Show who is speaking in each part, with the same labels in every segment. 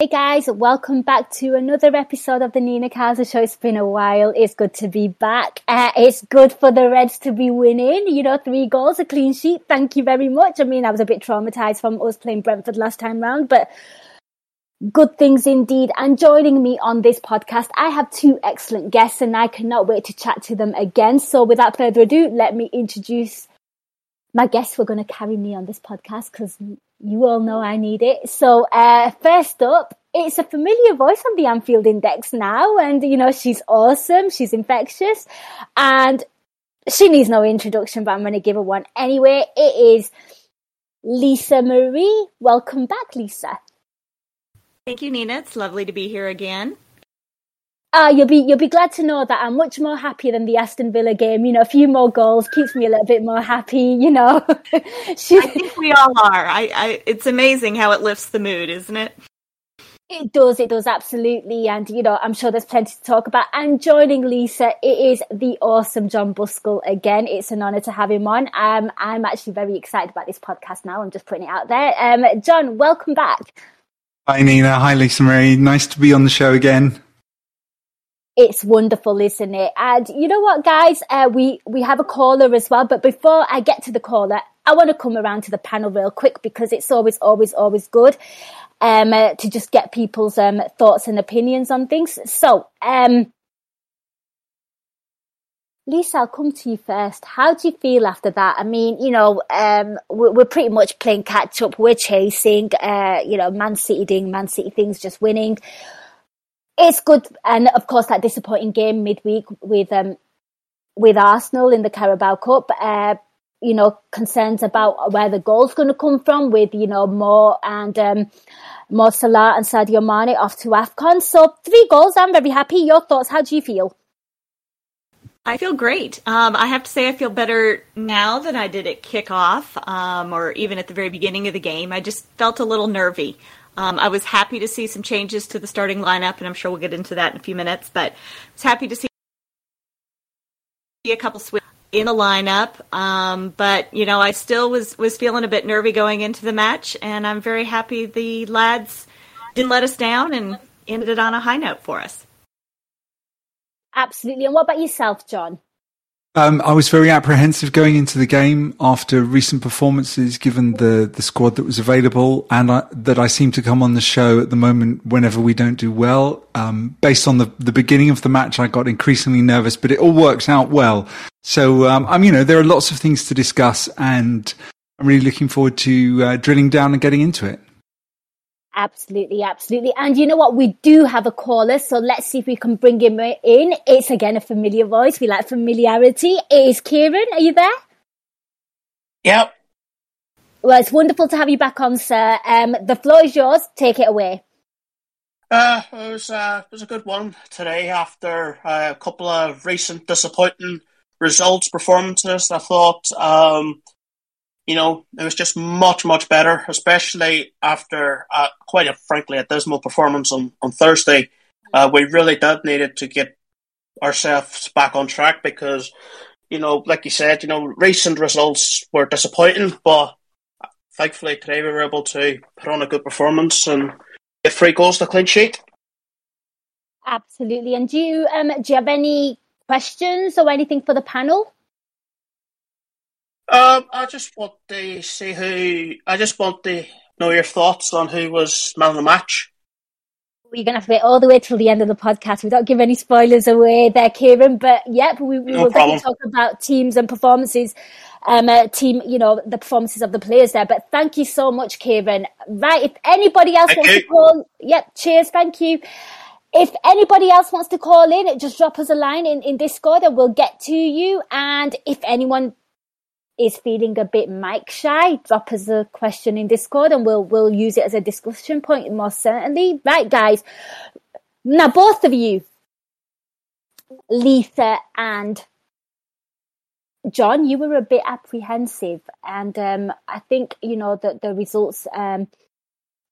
Speaker 1: Hey guys, welcome back to another episode of the Nina Kauser Show. It's been a while. It's good to be back. Uh, it's good for the Reds to be winning. You know, three goals, a clean sheet. Thank you very much. I mean, I was a bit traumatized from us playing Brentford last time round, but good things indeed. And joining me on this podcast, I have two excellent guests and I cannot wait to chat to them again. So without further ado, let me introduce my guests who are going to carry me on this podcast because you all know I need it. So, uh, first up, it's a familiar voice on the Anfield Index now. And, you know, she's awesome. She's infectious and she needs no introduction, but I'm going to give her one anyway. It is Lisa Marie. Welcome back, Lisa.
Speaker 2: Thank you, Nina. It's lovely to be here again.
Speaker 1: Ah, you'll be you'll be glad to know that I'm much more happier than the Aston Villa game. You know, a few more goals keeps me a little bit more happy. You know,
Speaker 2: she, I think we all are. I, I, it's amazing how it lifts the mood, isn't it?
Speaker 1: It does, it does absolutely, and you know, I'm sure there's plenty to talk about. And joining Lisa, it is the awesome Jon Buscall again. It's an honour to have him on. Um, I'm actually very excited about this podcast now. I'm just putting it out there. Um, Jon, welcome back.
Speaker 3: Hi Nina, hi Lisa Marie. Nice to be on the show again.
Speaker 1: It's wonderful, isn't it? And you know what, guys? Uh, we we have a caller as well. But before I get to the caller, I want to come around to the panel real quick because it's always, always, always good um, uh, to just get people's um, thoughts and opinions on things. So, um, Lisa, I'll come to you first. How do you feel after that? I mean, you know, um, we're, we're, pretty much playing catch up. We're chasing, uh, you know, Man City doing Man City things, just winning it's good, and of course that disappointing game midweek with um with Arsenal in the Carabao Cup. Uh, you know, concerns about where the goal's going to come from with, you know, Mo and um, Mo Salah and Sadio Mane off to AFCON. So three goals, I'm very happy. Your thoughts, how do you feel?
Speaker 2: I feel great. Um, I have to say I feel better now than I did at kickoff um, or even at the very beginning of the game. I just felt a little nervy. Um, I was happy to see some changes to the starting lineup, and I'm sure we'll get into that in a few minutes. But I was happy to see a couple switches in the lineup. Um, but you know, I still was was feeling a bit nervy going into the match, and I'm very happy the lads didn't let us down and ended it on a high note for us.
Speaker 1: Absolutely. And what about yourself, Jon?
Speaker 3: Um, I was very apprehensive going into the game after recent performances, given the, the squad that was available, and I, that I seem to come on the show at the moment whenever we don't do well. Um, based on the, the beginning of the match, I got increasingly nervous, but it all works out well. So, um, I'm, you know, there are lots of things to discuss, and I'm really looking forward to uh, drilling down and getting into it.
Speaker 1: Absolutely, absolutely. And you know what? We do have a caller, so let's see if we can bring him in. It's again a familiar voice. We like familiarity. It is Kieran. Are you there?
Speaker 4: Yep.
Speaker 1: Well, it's wonderful to have you back on, sir. Um, the floor is yours. Take it away.
Speaker 4: Uh, it was uh, it was a good one today after uh, a couple of recent disappointing results performances. I thought um, you know, it was just much, much better, especially after uh, quite a, frankly, a dismal performance on, on Thursday. Uh, we really did needed to get ourselves back on track because you know, like you said, you know, recent results were disappointing, but thankfully today we were able to put on a good performance and get three goals to clean sheet.
Speaker 1: Absolutely. And do you um, do you have any questions or anything for the panel?
Speaker 4: Um, I just want to see who. I just want to know your thoughts on who was man of the match.
Speaker 1: We're going to have to wait all the way till the end of the podcast. We don't give any spoilers away there, Kieran. But yep, we, we
Speaker 4: No
Speaker 1: will definitely talk about teams and performances, um, uh, team, you know, the performances of the players there. But thank you so much, Kieran. Right, if anybody else
Speaker 4: Thank
Speaker 1: wants
Speaker 4: you.
Speaker 1: to call, yep, cheers, thank you. If anybody else wants to call in, just drop us a line in, in Discord and we'll get to you. And if anyone is feeling a bit mic shy, drop us a question in Discord and we'll we'll use it as a discussion point most certainly. Right guys. Now both of you, Lisa and Jon, you were a bit apprehensive and um, I think, you know, that the results um,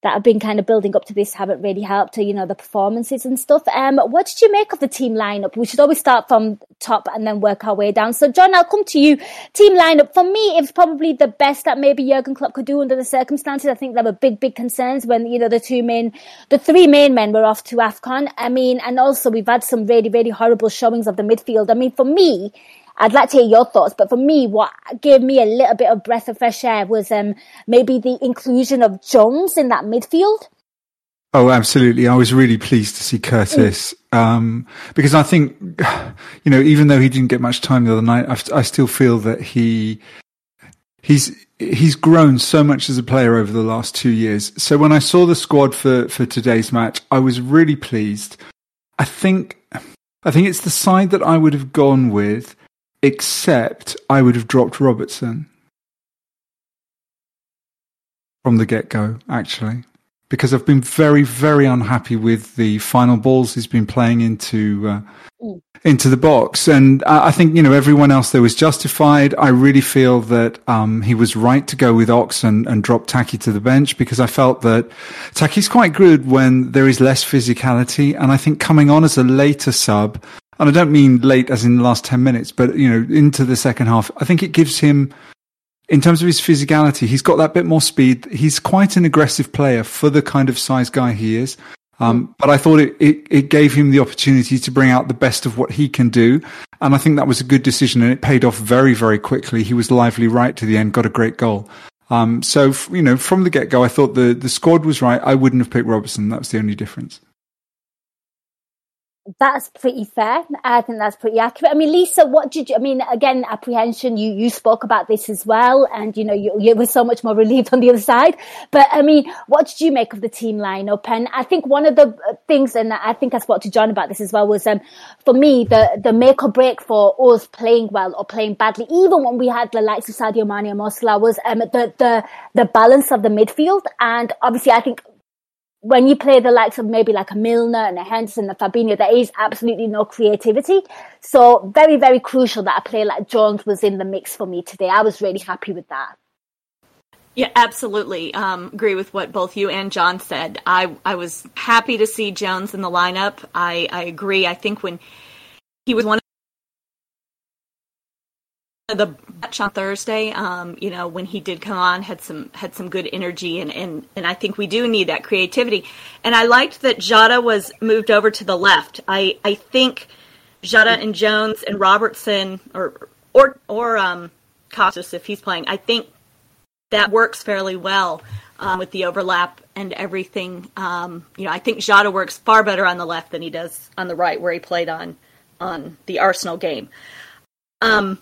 Speaker 1: that have been kind of building up to this haven't really helped you know, the performances and stuff. Um, what did you make of the team lineup? We should always start from top and then work our way down. So, Jon, I'll come to you. Team lineup for me, it was probably the best that maybe Jurgen Klopp could do under the circumstances. I think there were big, big concerns when you know the two main, the three main men were off to Afcon. I mean, and also we've had some really, really horrible showings of the midfield. I mean, for me. I'd like to hear your thoughts, but for me, what gave me a little bit of breath of fresh air was um, maybe the inclusion of Jones in that midfield.
Speaker 3: Oh, absolutely. I was really pleased to see Curtis um, because I think, you know, even though he didn't get much time the other night, I, I still feel that he he's he's grown so much as a player over the last two years. So when I saw the squad for for today's match, I was really pleased. I think I think it's the side that I would have gone with, except I would have dropped Robertson from the get go. Actually because I've been very, very unhappy with the final balls he's been playing into uh,
Speaker 1: Mm.
Speaker 3: into the box, and I I think you know everyone else there was justified. I really feel that um, he was right to go with Ox and, and drop Taki to the bench because I felt that Taki's quite good when there is less physicality, and I think coming on as a later sub. And I don't mean late as in the last 10 minutes, but, you know, into the second half, I think it gives him in terms of his physicality, he's got that bit more speed. He's quite an aggressive player for the kind of size guy he is. Um, but I thought it, it, it gave him the opportunity to bring out the best of what he can do. And I think that was a good decision and it paid off very, very quickly. He was lively right to the end, got a great goal. Um, so, f- you know, from the get go, I thought the, the squad was right. I wouldn't have picked Robertson. That was the only difference.
Speaker 1: That's pretty fair. I think that's pretty accurate. I mean, Lisa, what did you, I mean, again, apprehension, you, you spoke about this as well, and you know, you, you were so much more relieved on the other side. But I mean, what did you make of the team lineup? And I think one of the uh, things, and I think I spoke to Jon about this as well, was, um, for me, the, the make or break for us playing well or playing badly, even when we had the likes of Sadio Mane and Mo Salah, was, um, the, the, the balance of the midfield. And obviously, I think when you play the likes of maybe like a Milner and a Henderson and a Fabinho, there is absolutely no creativity. So very, very crucial that a player like Jones was in the mix for me today. I was really happy with that.
Speaker 2: Yeah, absolutely. Um, agree with what both you and Jon said. I I was happy to see Jones in the lineup. I I agree. I think when he was one of the match on Thursday, um, you know, when he did come on, had some had some good energy, and and and I think we do need that creativity. And I liked that Jota was moved over to the left. I I think Jota and Jones and Robertson or or or um Costas if he's playing. I think that works fairly well um, with the overlap and everything. Um, you know, I think Jota works far better on the left than he does on the right, where he played on on the Arsenal game. Um,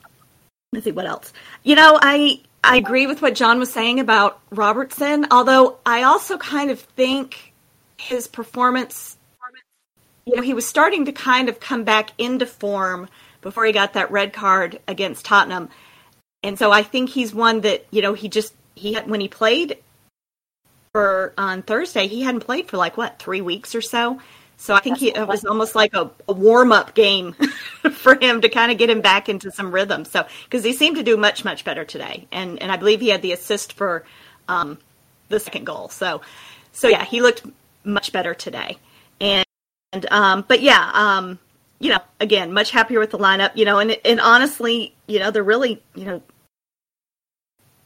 Speaker 2: let's see what else. You know, I I agree with what Jon was saying about Robertson, although I also kind of think his performance. You know, he was starting to kind of come back into form before he got that red card against Tottenham. And so I think he's one that, you know, he just he had when he played for on Thursday, he hadn't played for like what, 3 weeks or so. So I think he, it was almost like a, a warm up game for him to kind of get him back into some rhythm. So because he seemed to do much much better today, and and I believe he had the assist for um, the second goal. So so yeah, he looked much better today. And and um, but yeah, um, you know, again, much happier with the lineup. You know, and and honestly, you know, they're really, you know,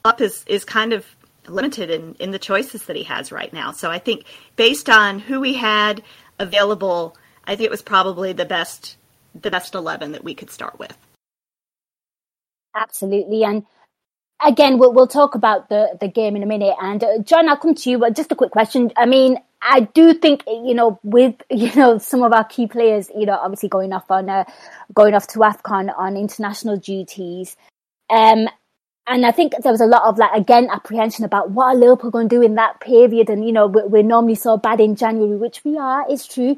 Speaker 2: up is is kind of limited in in the choices that he has right now. So I think based on who we had available, I think it was probably the best the best 11 that we could start with.
Speaker 1: Absolutely. And again, we'll, we'll talk about the, the game in a minute. And uh, Jon, I'll come to you. But just a quick question. I mean, I do think you know with you know some of our key players, you know, obviously going off on uh, going off to Afcon on international duties. Um, and I think there was a lot of like again apprehension about what are Liverpool going to do in that period. And you know, we're, we're normally so bad in January, which we are, it's true.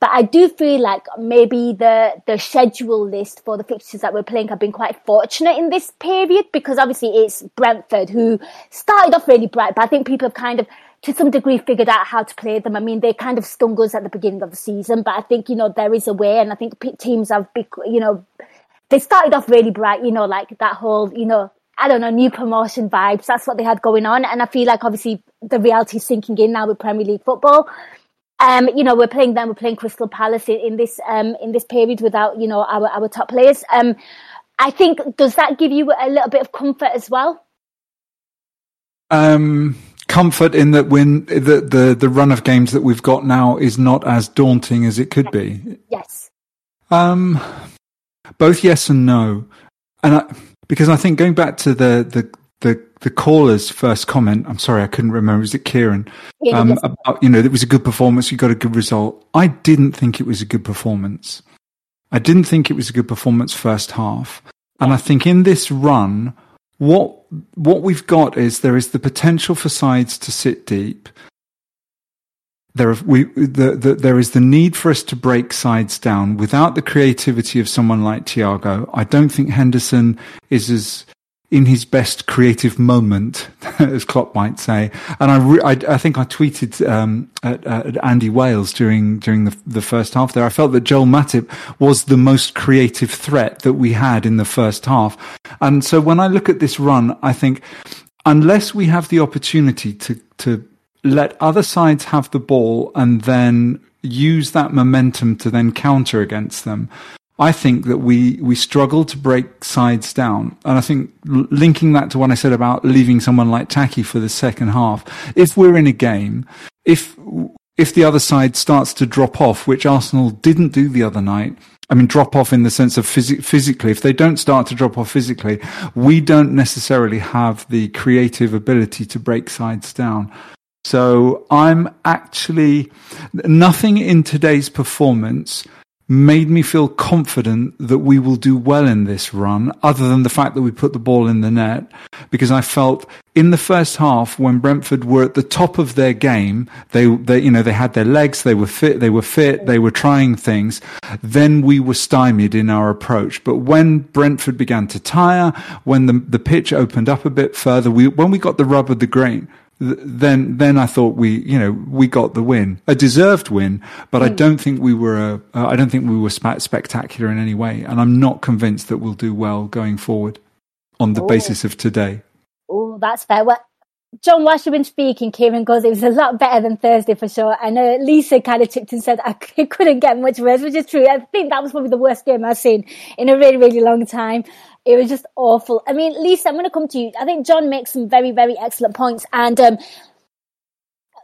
Speaker 1: But I do feel like maybe the the schedule list for the fixtures that we're playing have been quite fortunate in this period because obviously it's Brentford who started off really bright, but I think people have kind of to some degree figured out how to play them. I mean, they kind of stung us at the beginning of the season, but I think you know there is a way, and I think teams have, you know, they started off really bright, you know, like that whole, you know, I don't know, new promotion vibes. That's what they had going on, and I feel like obviously the reality is sinking in now with Premier League football. Um, you know, we're playing them, we're playing Crystal Palace in, in this um, in this period without, you know, our, our top players. Um, I think does that give you a little bit of comfort as well?
Speaker 3: Um, comfort in that when the, the the run of games that we've got now is not as daunting as it could be.
Speaker 1: Yes.
Speaker 3: Um, both yes and no, and I, because I think going back to the the the the caller's first comment. I'm sorry, I couldn't remember. Was it Kieran?
Speaker 1: Yeah, um,
Speaker 3: about you know, it was a good performance. You got a good result. I didn't think it was a good performance. I didn't think it was a good performance first half, and I think in this run, what what we've got is there is the potential for sides to sit deep. There, are, we, the, the, there is the need for us to break sides down without the creativity of someone like Thiago, I don't think Henderson is as in his best creative moment, as Klopp might say. And I, re- I, I, think I tweeted um, at, at, Andy Wales during during the, the first half there. I felt that Joel Matip was the most creative threat that we had in the first half. And so when I look at this run, I think unless we have the opportunity to to let other sides have the ball and then use that momentum to then counter against them, I think that we, we struggle to break sides down. And I think linking that to what I said about leaving someone like Taki for the second half, if we're in a game, if, if the other side starts to drop off, which Arsenal didn't do the other night, I mean, drop off in the sense of phys- physically. If they don't start to drop off physically, we don't necessarily have the creative ability to break sides down. So I'm actually, nothing in today's performance made me feel confident that we will do well in this run, other than the fact that we put the ball in the net, because I felt in the first half when Brentford were at the top of their game, they, they, you know, they had their legs, they were fit, they were fit, they were trying things. Then we were stymied in our approach. But when Brentford began to tire, when the, the pitch opened up a bit further, we, when we got the rub of the green, then then I thought we you know we got the win, a deserved win, but mm. I hmm. don't think we were a, uh, I don't think we were spe- spectacular in any way, and I'm not convinced that we'll do well going forward on the Ooh. basis of today.
Speaker 1: Oh, that's fair. Well, Jon whilst you've been speaking, Kieran goes, it was a lot better than Thursday for sure. And uh, Lisa kind of chipped and said, I couldn't get much worse, which is true. I think that was probably the worst game I've seen in a really, really long time. It was just awful. I mean, Lisa, I'm going to come to you. I think John makes some very, very excellent points. And um,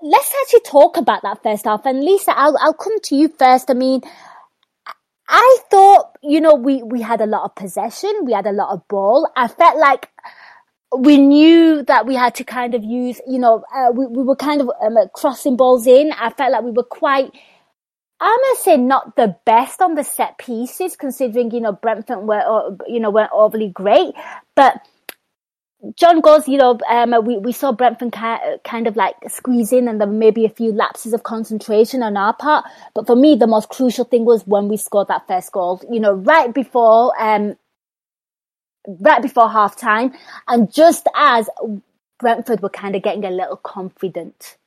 Speaker 1: let's actually talk about that first half. And Lisa, I'll, I'll come to you first. I mean, I thought, you know, we, we had a lot of possession. We had a lot of ball. I felt like we knew that we had to kind of use, you know, uh, we, we were kind of um, crossing balls in. I felt like we were quite, I'm gonna say not the best on the set pieces, considering you know Brentford were you know weren't overly great, but Jon goes, you know, um, we we saw Brentford kind of like squeeze in, and there were maybe a few lapses of concentration on our part. But for me, the most crucial thing was when we scored that first goal. You know, right before um, right before half time, and just as Brentford were kind of getting a little confident.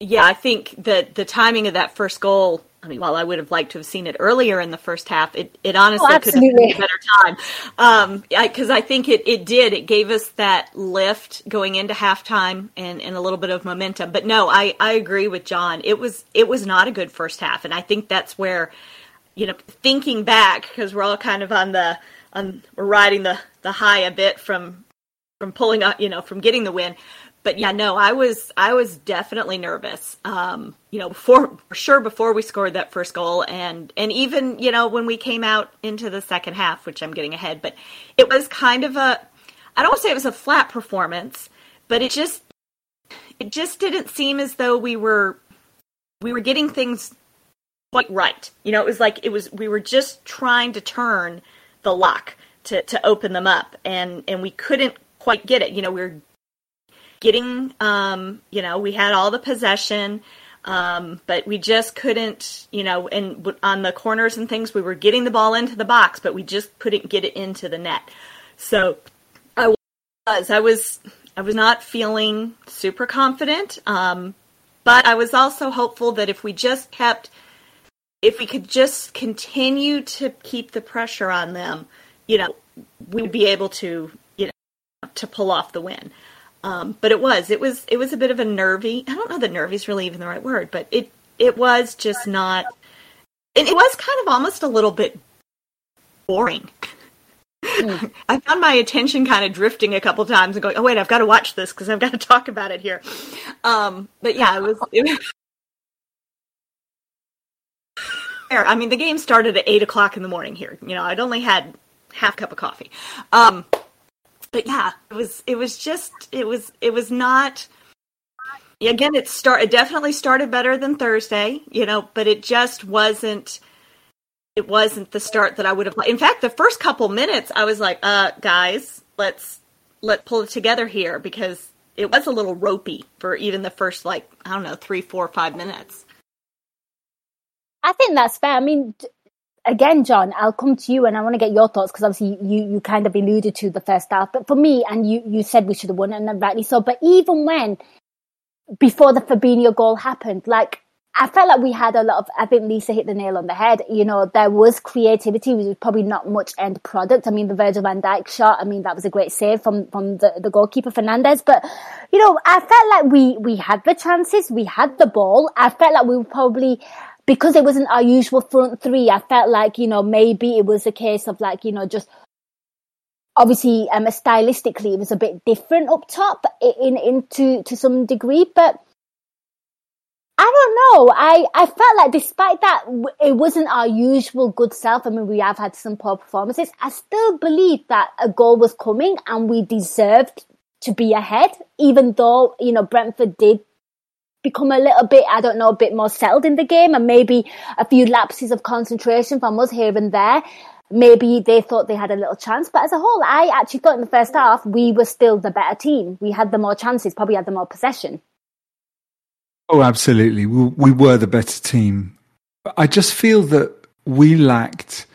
Speaker 2: Yeah, I think that the timing of that first goal. I mean, while I would have liked to have seen it earlier in the first half, it, it honestly oh, could have been a better time. Um, because I, I, think it, it did. It gave us that lift going into halftime and, and a little bit of momentum. But no, I, I agree with Jon. It was it was not a good first half, and I think that's where, you know, thinking back because we're all kind of on the on we're riding the the high a bit from from pulling up, you know, from getting the win. But yeah, no, I was I was definitely nervous. Um, you know, before for sure before we scored that first goal, and and even you know when we came out into the second half, which I'm getting ahead, but it was kind of a I don't want to say it was a flat performance, but it just it just didn't seem as though we were we were getting things quite right. You know, it was like it was we were just trying to turn the lock to to open them up, and and we couldn't quite get it. You know, we were getting, um, you know, we had all the possession. Um, but we just couldn't, you know, and on the corners and things, we were getting the ball into the box, but we just couldn't get it into the net. So I was, I was, I was not feeling super confident. Um, but I was also hopeful that if we just kept, if we could just continue to keep the pressure on them, you know, we'd be able to, you know, to pull off the win. Um, but it was, it was, it was a bit of a nervy. I don't know that nervy is really even the right word, but it, it was just not. And it was kind of almost a little bit boring. Mm. I found my attention kind of drifting a couple times and going, "Oh wait, I've got to watch this because I've got to talk about it here." Um, but yeah, it was. It was I mean, the game started at eight o'clock in the morning here. You know, I'd only had half cup of coffee. Um, but yeah, it was it was just it was it was not again it start it definitely started better than Thursday, you know, but it just wasn't it wasn't the start that I would have in fact the first couple minutes I was like, uh guys, let's let pull it together here because it was a little ropey for even the first like I don't know, three, four, five minutes.
Speaker 1: I think that's fair. I mean, again, Jon, I'll come to you and I want to get your thoughts because obviously you, you kind of alluded to the first half. But for me, and you, you said we should have won and rightly so. But even when, before the Fabinho goal happened, like, I felt like we had a lot of, I think Lisa hit the nail on the head. You know, there was creativity, which was probably not much end product. I mean, the Virgil van Dijk shot, I mean, that was a great save from, from the, the goalkeeper Fernandez. But, you know, I felt like we, we had the chances, we had the ball. I felt like we were probably, because it wasn't our usual front three, I felt like, you know, maybe it was a case of like, you know, just obviously um, stylistically it was a bit different up top in, in to, to some degree, but I don't know. I, I felt like despite that, it wasn't our usual good self. I mean, we have had some poor performances. I still believe that a goal was coming and we deserved to be ahead, even though, you know, Brentford did become a little bit, I don't know, a bit more settled in the game and maybe a few lapses of concentration from us here and there. Maybe they thought they had a little chance, but as a whole, I actually thought in the first half we were still the better team. We had the more chances, probably had the more possession.
Speaker 3: Oh, absolutely. We, we were the better team. I just feel that we lacked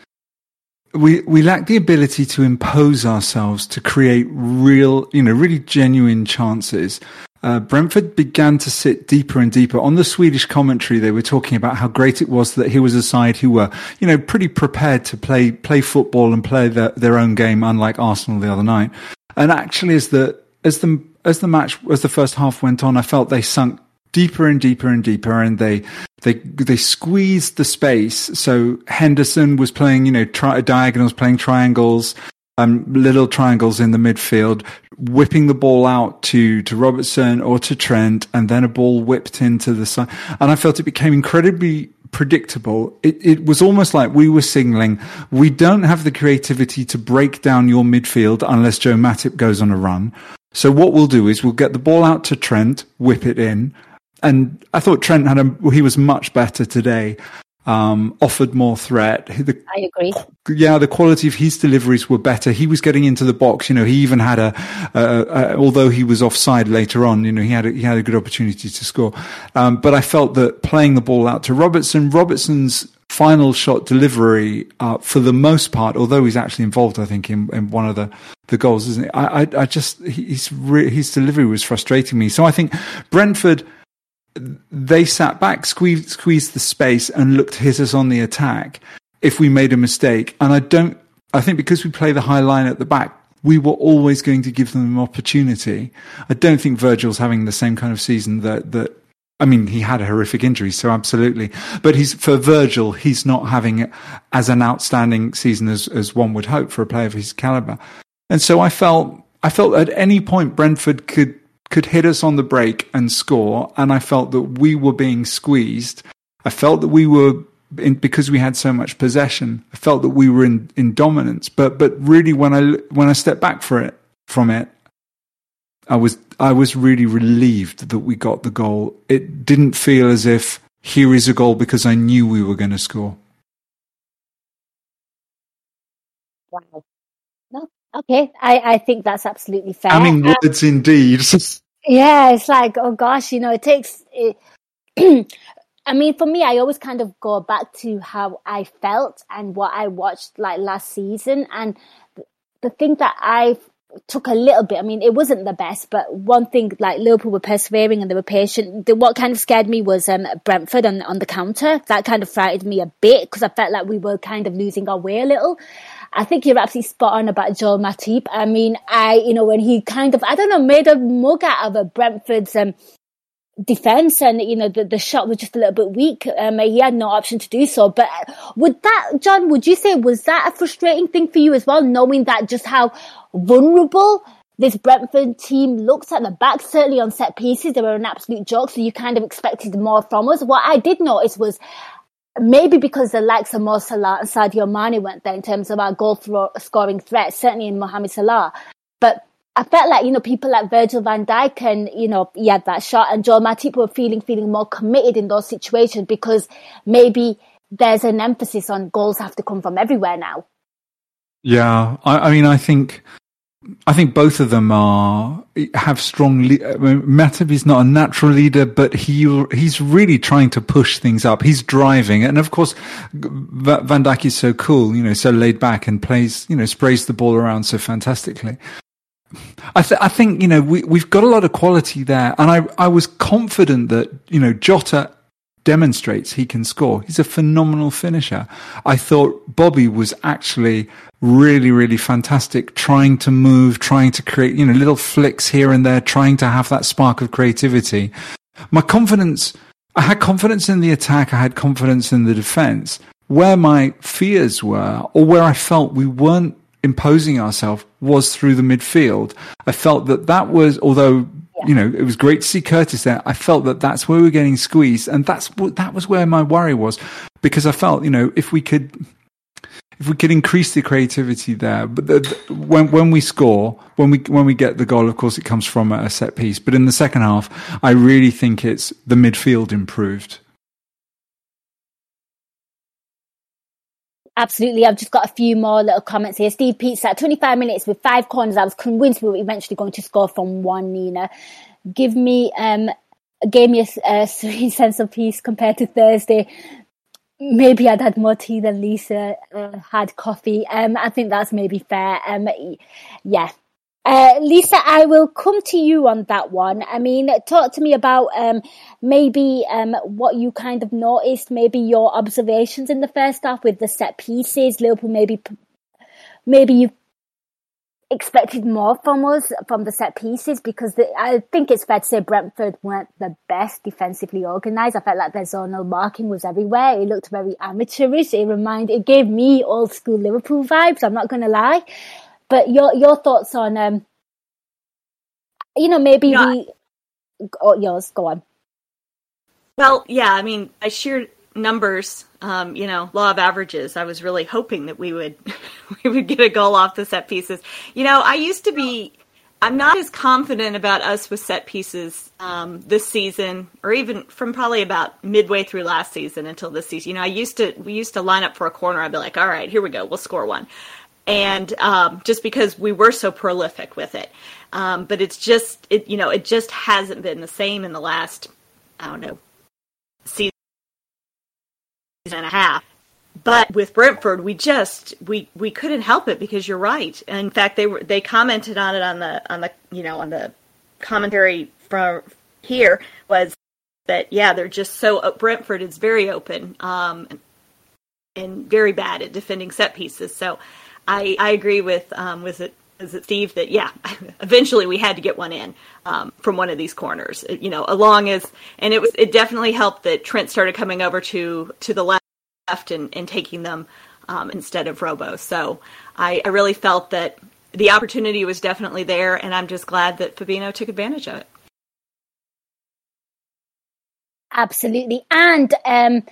Speaker 3: we we lacked the ability to impose ourselves to create real, you know, really genuine chances uh, Brentford began to sit deeper and deeper. On the Swedish commentary, they were talking about how great it was that he was a side who were, you know, pretty prepared to play play football and play the, their own game, unlike Arsenal the other night. And actually, as the as the as the match as the first half went on, I felt they sunk deeper and deeper and deeper, and they they they squeezed the space. So Henderson was playing, you know, tri- diagonals, playing triangles um, little triangles in the midfield, whipping the ball out to, to Robertson or to Trent, and then a ball whipped into the side. And I felt it became incredibly predictable. It, it was almost like we were signaling, we don't have the creativity to break down your midfield unless Joe Matip goes on a run. So what we'll do is we'll get the ball out to Trent, whip it in. And I thought Trent had a, he was much better today um, offered more threat.
Speaker 1: The, I agree.
Speaker 3: Yeah, the quality of his deliveries were better. He was getting into the box. You know, he even had a, a, a although he was offside later on. You know, he had a, he had a good opportunity to score. Um, but I felt that playing the ball out to Robertson, Robertson's final shot delivery, uh, for the most part, although he's actually involved, I think in, in one of the the goals, isn't it? I I, I just his his delivery was frustrating me. So I think Brentford they sat back, squeezed, squeezed the space, and looked to hit us on the attack if we made a mistake. And I don't, I think because we play the high line at the back, we were always going to give them an opportunity. I don't think Virgil's having the same kind of season that, that I mean, he had a horrific injury, so absolutely. But he's for Virgil, he's not having as an outstanding season as as one would hope for a player of his caliber. And so I felt I felt at any point Brentford could could hit us on the break and score, and I felt that we were being squeezed. I felt that we were in, because we had so much possession. I felt that we were in, in dominance. But but really, when I when I stepped back for it from it, I was I was really relieved that we got the goal. It didn't feel as if here is a goal because I knew we were going to score.
Speaker 1: Wow. Okay. I, I think that's absolutely fair.
Speaker 3: I mean, words um, indeed.
Speaker 1: yeah, it's like, oh gosh, you know, it takes. It, I mean, for me, I always kind of go back to how I felt and what I watched like last season. And the thing that I took a little bit. I mean, it wasn't the best, but one thing like Liverpool were persevering and they were patient. The, what kind of scared me was um, Brentford on on the counter. That kind of frightened me a bit because I felt like we were kind of losing our way a little. I think you're absolutely spot on about Joel Matip. I mean, I you know when he kind of I don't know made a mug out of a Brentford's um, defense and you know the, the shot was just a little bit weak. Um, he had no option to do so. But would that Jon would you say was that a frustrating thing for you as well knowing that just how vulnerable this brentford team looks at the back? Certainly on set pieces they were an absolute joke so you kind of expected more from us. What i did notice was maybe because the likes of Mo Salah and Sadio Mane went there in terms of our goal scoring threat, certainly in Mohamed Salah. But I felt like, you know, people like Virgil van Dijk and, you know, he had that shot and Joel Matip were feeling, feeling more committed in those situations because maybe there's an emphasis on goals have to come from everywhere now.
Speaker 3: Yeah. I, I mean, I think, I think both of them are, have strong, le- I mean, Matip is not a natural leader, but he, he's really trying to push things up. He's driving. And of course, Van Dijk is so cool, you know, so laid back and plays, you know, sprays the ball around so fantastically. I, th- I think you know we we've got a lot of quality there, and I I was confident that you know Jota demonstrates he can score. He's a phenomenal finisher. I thought Bobby was actually really really fantastic, trying to move, trying to create you know little flicks here and there, trying to have that spark of creativity. My confidence, I had confidence in the attack, I had confidence in the defense. Where my fears were, or where I felt we weren't imposing ourselves was through the midfield. I felt that that was, although. You know it was great to see Curtis there, I felt that that's where we were getting squeezed, and that's that was where my worry was because I felt you know if we could. If we could increase the creativity there, but the, the, when when we score, when we when we get the goal, of course, it comes from a set piece. But in the second half, I really think it's the midfield improved.
Speaker 1: Absolutely. I've just got a few more little comments here. Steve at 25 minutes with five corners. I was convinced we were eventually going to score from one, Nina. Give me, um, gave me a, a serene sense of peace compared to Thursday. Maybe I'd had more tea than Lisa uh, had coffee. Um, I think that's maybe fair. Um, yeah, uh, Lisa, I will come to you on that one. I mean, talk to me about um, maybe um, what you kind of noticed, maybe your observations in the first half with the set pieces. Liverpool, maybe, maybe you expected more from us from the set pieces because the, I think it's fair to say Brentford weren't the best defensively organised. I felt like their zonal marking was everywhere. It looked very amateurish. It reminded, it gave me old school Liverpool vibes. I'm not going to lie. But your your thoughts on um, you know, maybe we. Oh, yours. Go on.
Speaker 2: Well, yeah. I mean, by sheer numbers, um, you know, law of averages, I was really hoping that we would we would get a goal off the set pieces. You know, I used to be. I'm not as confident about us with set pieces um, this season, or even from probably about midway through last season until this season. You know, I used to we used to line up for a corner. I'd be like, "All right, here we go. We'll score one." And um, just because we were so prolific with it. Um, but it's just it you know it just hasn't been the same in the last I don't know season and a half. But with Brentford, we just we we couldn't help it because you're right. In fact, they were they commented on it on the on the you know on the commentary from here was that yeah they're just so Brentford is very open um, and very bad at defending set pieces. So I, I agree with um, with it Steve that yeah, eventually we had to get one in um, from one of these corners. You know, along as and it was it definitely helped that Trent started coming over to to the left and, and taking them um, instead of Robo. So I, I really felt that the opportunity was definitely there, and I'm just glad that Fabinho took advantage of it.
Speaker 1: Absolutely, and um,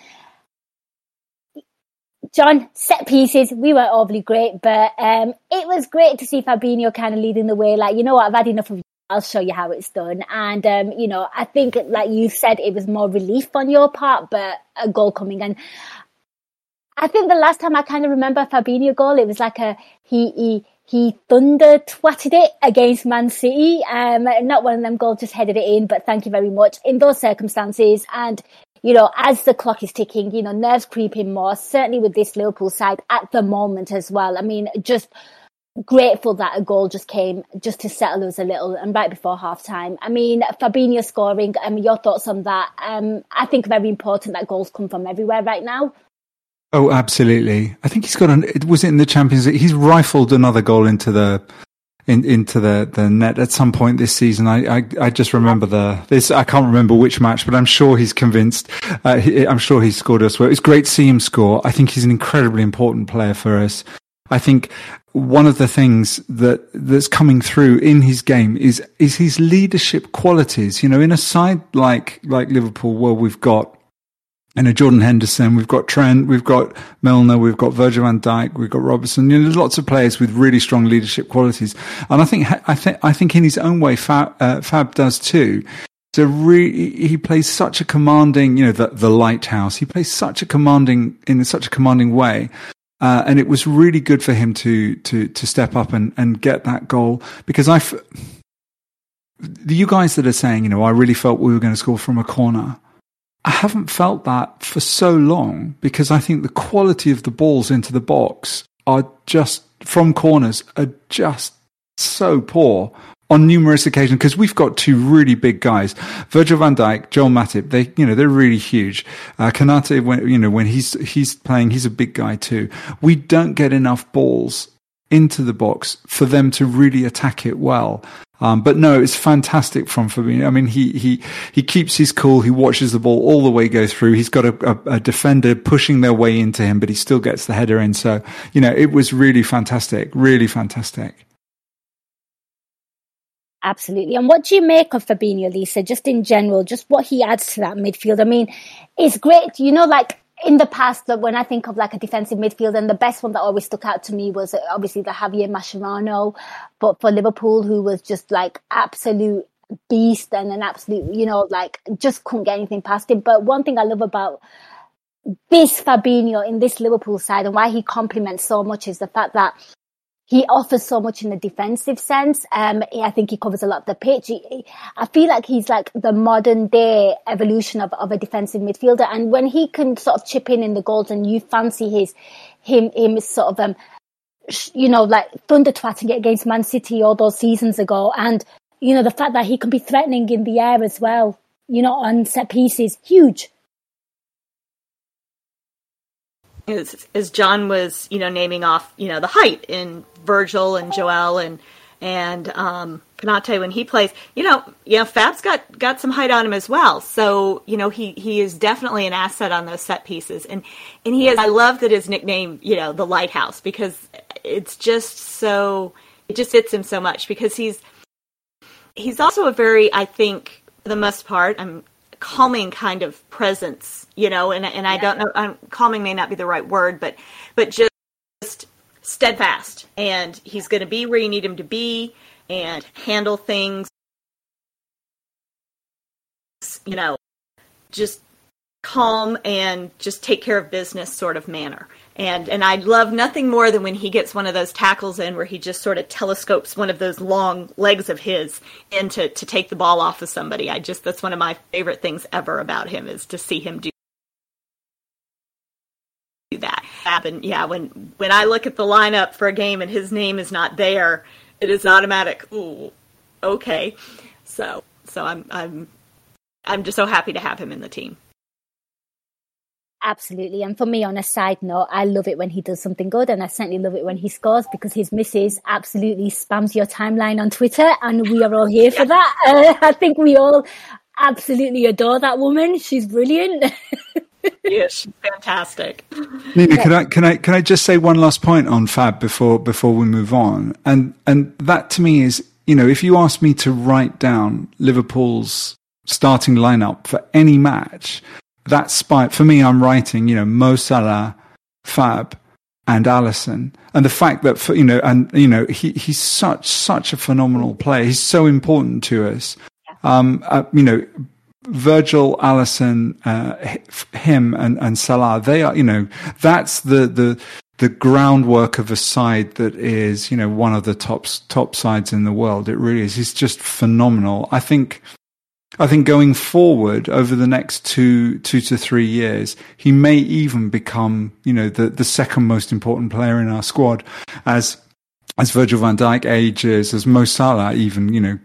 Speaker 1: Jon, set pieces, we weren't great, but um, it was great to see Fabinho kind of leading the way. Like, you know what, I've had enough of I'll show you how it's done. And, um, you know, I think, like you said, it was more relief on your part, but a goal coming. And I think the last time I kind of remember Fabinho goal, it was like a, he, he, he thunder twatted it against Man City. Um, not one of them goals, just headed it in, but thank you very much in those circumstances. And you know, as the clock is ticking, you know, nerves creeping more, certainly with this Liverpool side at the moment as well. I mean, just grateful that a goal just came just to settle us a little and right before half time. I mean, Fabinho scoring, um, your thoughts on that? Um, I think very important that goals come from everywhere right now.
Speaker 3: Oh, absolutely. I think he's got an, was it in the Champions League? He's rifled another goal into the, in, into the, the net at some point this season. I, I, I, just remember the this. I can't remember which match, but I'm sure he's convinced. Uh, he, I'm sure he scored us. Well, it's great to see him score. I think he's an incredibly important player for us. I think one of the things that that's coming through in his game is is his leadership qualities. You know, in a side like like Liverpool, where we've got and a Jordan Henderson, we've got Trent, we've got Milner, we've got Virgil van Dijk, we've got Robertson. You know, there's lots of players with really strong leadership qualities. And I think, I think, I think in his own way, Fab, uh, Fab does too. So he plays such a commanding, you know, the, the lighthouse. He plays such a commanding, in such a commanding way. Uh, and it was really good for him to, to, to step up and, and get that goal because I, you guys that are saying, you know, I really felt we were going to score from a corner. I haven't felt that for so long because I think the quality of the balls into the box are just from corners are just so poor on numerous occasions because we've got two really big guys, Virgil van Dijk, Joel Matip. They, you know, they're really huge. Uh, Konate, when, you know, when he's, he's playing, he's a big guy too. We don't get enough balls into the box for them to really attack it well. Um, but no, it's fantastic from Fabinho. I mean, he, he, he keeps his cool. He watches the ball all the way go through. He's got a, a, a, defender pushing their way into him, but he still gets the header in. So, you know, it was really fantastic, really fantastic.
Speaker 1: Absolutely. And what do you make of Fabinho, Lisa, just in general, just what he adds to that midfield? I mean, it's great. You know, like in the past, that when I think of like a defensive midfield, and the best one that always stuck out to me was uh, obviously the Javier Mascherano, but for Liverpool, who was just like absolute beast and an absolute, you know, like just couldn't get anything past him. But one thing I love about this Fabinho in this Liverpool side and why he complements so much is the fact that he offers so much in the defensive sense. Um, I think he covers a lot of the pitch. He, I feel like he's like the modern day evolution of, of a defensive midfielder. And when he can sort of chip in in the goals and you fancy his, him, him sort of, um, you know, like thunder twatting it against Man City all those seasons ago. And, you know, the fact that he can be threatening in the air as well, you know, on set pieces, huge.
Speaker 2: As, as Jon was, you know, naming off, you know, the height in Virgil and Joel and and um, Konate when he plays, you know, know, Fab's got got some height on him as well. So you know, he he is definitely an asset on those set pieces, and and he is. I love that his nickname, you know, the Lighthouse, because it's just so it just fits him so much because he's he's also a very, I think, for the most part, I'm calming kind of presence, you know, and and I don't know, um, calming may not be the right word, but but just steadfast, and he's going to be where you need him to be, and handle things, you know, just calm and just take care of business sort of manner. And and I love nothing more than when he gets one of those tackles in where he just sort of telescopes one of those long legs of his in to, to take the ball off of somebody. I just that's one of my favorite things ever about him is to see him do that. happen. yeah, when when I look at the lineup for a game and his name is not there, it is automatic. Ooh, okay. So so I'm I'm I'm just so happy to have him in the team.
Speaker 1: Absolutely. And for me, on a side note, I love it when he does something good and I certainly love it when he scores because his missus absolutely spams your timeline on Twitter and we are all here for that. Uh, I think we all absolutely adore that woman. She's brilliant.
Speaker 2: yes, she's fantastic.
Speaker 3: Nina, can I can I can I just say one last point on Fab before before we move on? And and that to me is, you know, if you ask me to write down Liverpool's starting lineup for any match, that spite for me, I'm writing, you know, Mo Salah, Fab, and Alisson, and the fact that for, you know, and you know, he he's such such a phenomenal player. He's so important to us. Um, uh, you know, Virgil, Alisson, uh, him, and and Salah. They are, you know, that's the the the groundwork of a side that is, you know, one of the top top sides in the world. It really is. He's just phenomenal. I think I think going forward over the next two two to three years, he may even become, you know, the, the second most important player in our squad as as Virgil van Dijk ages, as Mo Salah, even, you know,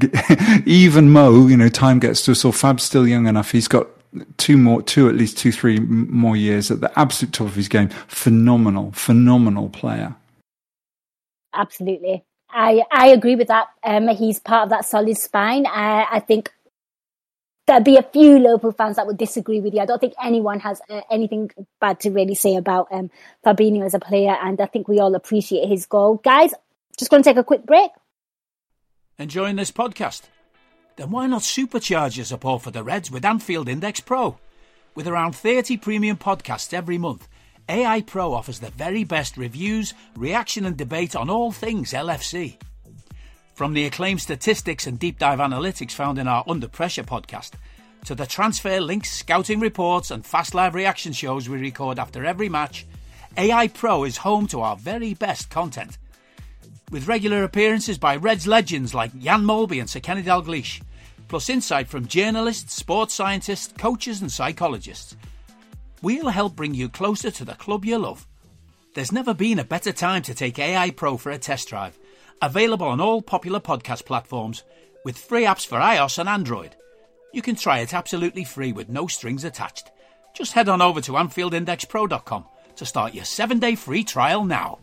Speaker 3: even Mo, you know, time gets to us all. Fab's still young enough. He's got two more, two, at least two, three more years at the absolute top of his game. Phenomenal, phenomenal player.
Speaker 1: Absolutely. I, I agree with that. Um, he's part of that solid spine. I, I think there'll be a few Liverpool fans that would disagree with you. I don't think anyone has uh, anything bad to really say about um, Fabinho as a player, and I think we all appreciate his goal. Guys, just going to take a quick break.
Speaker 5: Enjoying this podcast? Then why not supercharge your support for the Reds with Anfield Index Pro? With around 30 premium podcasts every month, AI Pro offers the very best reviews, reaction, and debate on all things LFC. From the acclaimed statistics and deep dive analytics found in our Under Pressure podcast, to the transfer links, scouting reports, and fast live reaction shows we record after every match, AI Pro is home to our very best content. With regular appearances by Reds legends like Jan Molby and Sir Kenny Dalglish, plus insight from journalists, sports scientists, coaches, and psychologists. We'll help bring you closer to the club you love. There's never been a better time to take AI Pro for a test drive Available on all popular podcast platforms with free apps for iOS and Android. You can try it absolutely free with no strings attached. Just head on over to AnfieldIndexPro.com to start your seven day free trial now.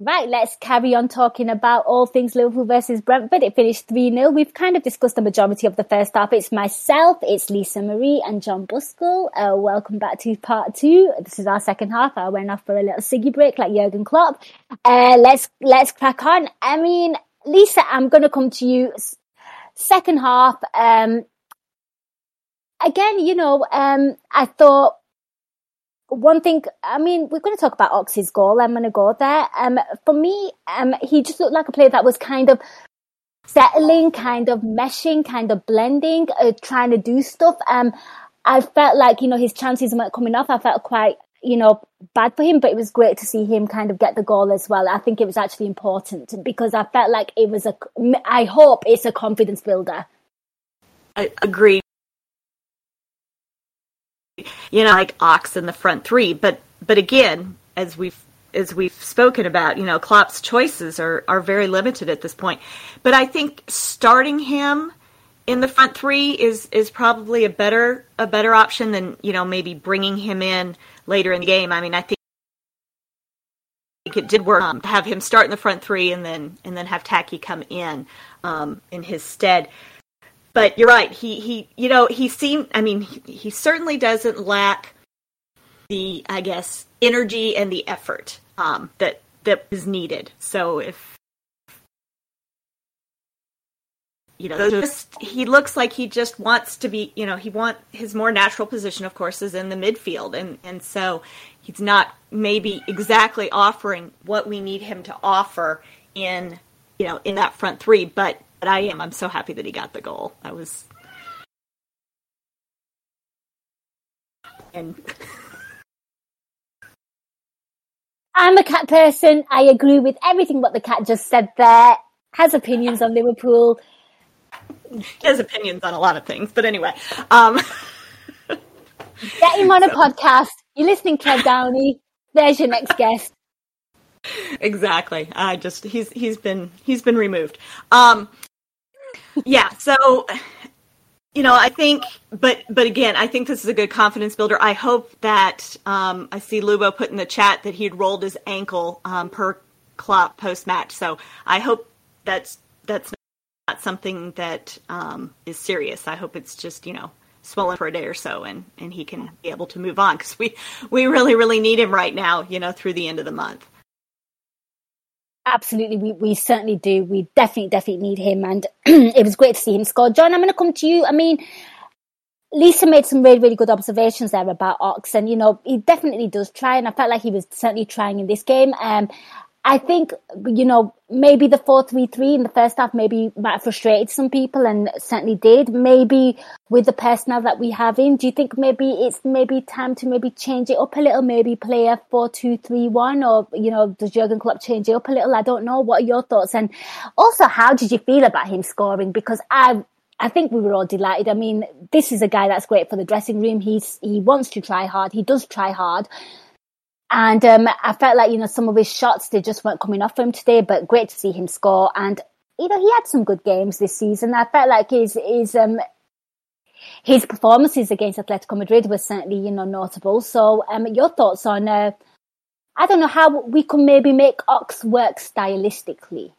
Speaker 1: Right, let's carry on talking about all things Liverpool versus Brentford. It finished 3 0. We've kind of discussed the majority of the first half. It's myself, it's Lisa Marie, and Jon Buscall. Uh, welcome back to part two. This is our second half. I went off for a little ciggy break like Jurgen Klopp. Uh, let's, let's crack on. I mean, Lisa, I'm going to come to you. Second half, um, again, you know, um, I thought one thing, I mean, we're going to talk about Ox's goal. I'm going to go there. Um, for me, um, he just looked like a player that was kind of settling, kind of meshing, kind of blending, uh, trying to do stuff. Um, I felt like, you know, his chances weren't coming off. I felt quite, you know, bad for him, but it was great to see him kind of get the goal as well. I think it was actually important because I felt like it was a, I hope it's a confidence builder.
Speaker 2: I agree you know, like Ox in the front three. But but again, as we've as we've spoken about, you know, Klopp's choices are are very limited at this point. But I think starting him in the front three is is probably a better a better option than you know maybe bringing him in later in the game. I mean, I think it did work um, to have him start in the front three and then and then have Taki come in um, in his stead but you're right. He he you know he seemed. I mean, he, he certainly doesn't lack the I guess energy and the effort um, that that is needed. So if you know, just, he looks like he just wants to be. You know, he want his more natural position, of course, is in the midfield, and and so he's not maybe exactly offering what we need him to offer in you know in that front three, but but I am. I'm so happy that he got the goal. I was. And.
Speaker 1: I'm a cat person. I agree with everything what the cat just said there. Has opinions on Liverpool.
Speaker 2: He has opinions on a lot of things, but anyway. Um...
Speaker 1: Get him on a podcast. You're listening, Kev Downey. There's your next guest.
Speaker 2: Exactly. I just he's he's been he's been removed. Um yeah, so you know, I think, but but again, I think this is a good confidence builder. I hope that um, I see Lubo put in the chat that he'd rolled his ankle um, per Klopp post match. So I hope that's that's not something that um, is serious. I hope it's just you know swollen for a day or so, and and he can be able to move on because we we really really need him right now. You know, through the end of the month.
Speaker 1: Absolutely, we, we certainly do. We definitely, definitely need him, and it was great to see him score. Jon, I'm going to come to you. I mean, Lisa made some really, really good observations there about Ox, and you know, he definitely does try, and I felt like he was certainly trying in this game. Um, I think, you know, maybe the 4-3-3 in the first half maybe might have frustrated some people and certainly did. Maybe with the personnel that we have in, do you think maybe it's maybe time to maybe change it up a little, maybe play a 4-2-3-1 or, you know, does Jurgen Klopp change it up a little? I don't know. What are your thoughts? And also, how did you feel about him scoring? Because I I think we were all delighted. I mean, this is a guy that's great for the dressing room. He's he wants to try hard. He does try hard. And um, I felt like, you know, some of his shots, they just weren't coming off for him today, but great to see him score. And, you know, he had some good games this season. I felt like his, his, um, his performances against Atletico Madrid were certainly, you know, notable. So, um, your thoughts on, uh, I don't know how we could maybe make Ox work stylistically.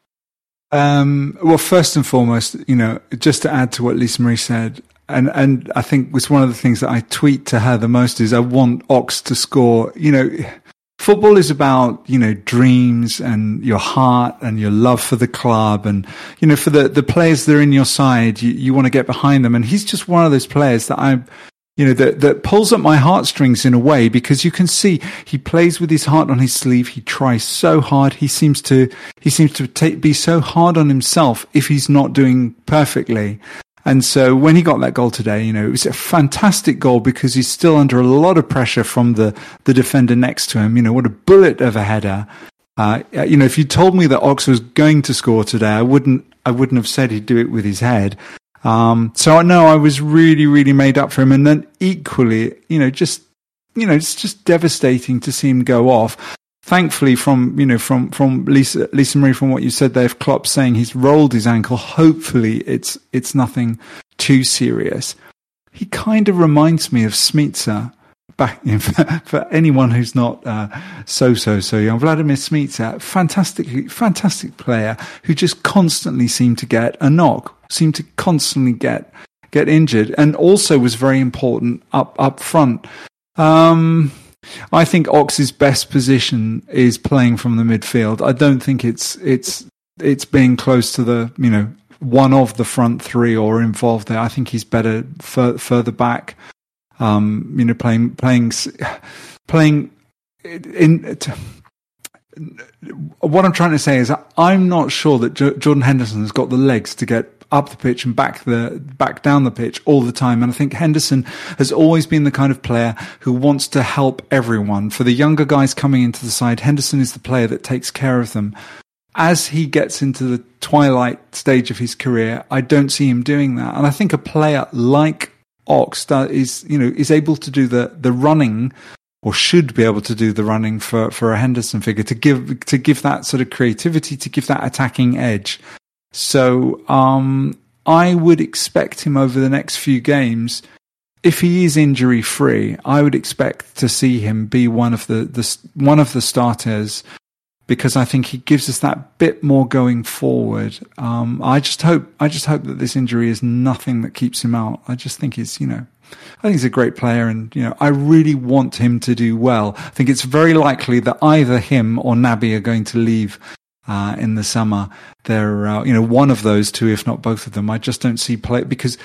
Speaker 3: Um, well, first and foremost, you know, just to add to what Lisa Marie said, and and I think was one of the things that I tweet to her the most is I want Ox to score. You know, football is about you know dreams and your heart and your love for the club and you know for the the players that are in your side, you, you want to get behind them. And he's just one of those players that I. You know, that, that pulls at my heartstrings in a way because you can see he plays with his heart on his sleeve. He tries so hard. He seems to, he seems to take, be so hard on himself if he's not doing perfectly. And so when he got that goal today, you know, it was a fantastic goal because he's still under a lot of pressure from the, the defender next to him. You know, what a bullet of a header. Uh, you know, if you told me that Ox was going to score today, I wouldn't, I wouldn't have said he'd do it with his head. Um, so I know I was really, really made up for him. And then equally, you know, just, you know, it's just devastating to see him go off thankfully from you know from from Lisa Lisa Marie from what you said there, if Klopp saying he's rolled his ankle, hopefully it's it's nothing too serious. He kind of reminds me of Smicer. Back for anyone who's not uh, so so so young, Vladimir Smicer, fantastic fantastic player who just constantly seemed to get a knock, seemed to constantly get get injured, and also was very important up up front. Um, I think Ox's best position is playing from the midfield. I don't think it's it's it's being close to the you know one of the front three or involved there. I think he's better fur, further back. Um, you know, playing playing playing in. what I'm trying to say is, I'm not sure that Jordan Henderson has got the legs to get up the pitch and back the back down the pitch all the time. And I think Henderson has always been the kind of player who wants to help everyone. For the younger guys coming into the side, Henderson is the player that takes care of them. As he gets into the twilight stage of his career, I don't see him doing that. And I think a player like Ox is, you know, is able to do the the running or should be able to do the running for, for a Henderson figure to give to give that sort of creativity, to give that attacking edge. So um, I would expect him over the next few games, if he is injury free, I would expect to see him be one of the, the one of the starters because I think he gives us that bit more going forward. Um, I just hope I just hope that this injury is nothing that keeps him out. I just think he's you know I think he's a great player, and you know, I really want him to do well. I think it's very likely that either him or Naby are going to leave uh, in the summer. They're, uh, you know, one of those two, if not both of them. I just don't see play because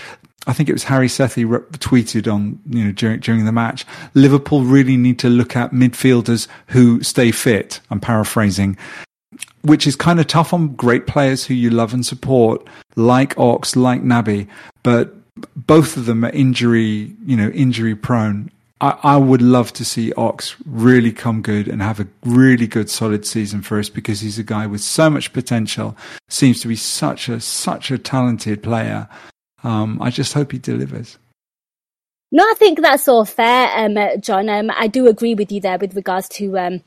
Speaker 3: I think it was Harry Sethi tweeted on, you know, during, during the match. Liverpool really need to look at midfielders who stay fit. I'm paraphrasing, which is kind of tough on great players who you love and support, like Ox, like Naby, but both of them are injury, you know, injury prone. I, I would love to see Ox really come good and have a really good solid season for us because he's a guy with so much potential, seems to be such a such a talented player. Um, I just hope he delivers.
Speaker 1: No, I think that's all fair, um, Jon. Um, I do agree with you there with regards to um,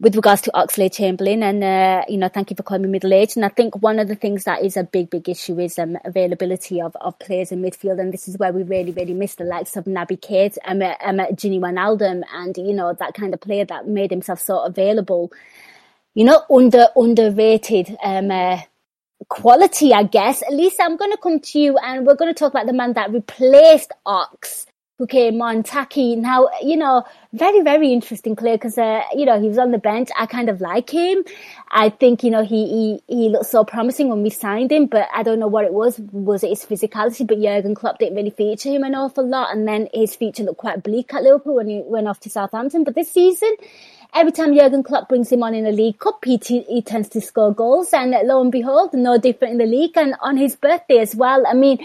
Speaker 1: with regards to Oxlade-Chamberlain, and uh, you know, thank you for calling me middle aged. And I think one of the things that is a big, big issue is um, availability of, of players in midfield, and this is where we really, really miss the likes of Naby Keita, um, um, Gini Wijnaldum, and you know that kind of player that made himself so available. You know, under underrated um, uh, quality, I guess. Lisa, I'm going to come to you, and we're going to talk about the man that replaced Ox who came on, Taki. Now, you know, very, very interesting player because, uh, you know, he was on the bench. I kind of like him. I think, you know, he, he, he looked so promising when we signed him, but I don't know what it was. Was it his physicality? But Jurgen Klopp didn't really feature him an awful lot. And then his future looked quite bleak at Liverpool when he went off to Southampton. But this season, every time Jurgen Klopp brings him on in a League Cup, he, t- he tends to score goals. And lo and behold, no different in the league and on his birthday as well. I mean,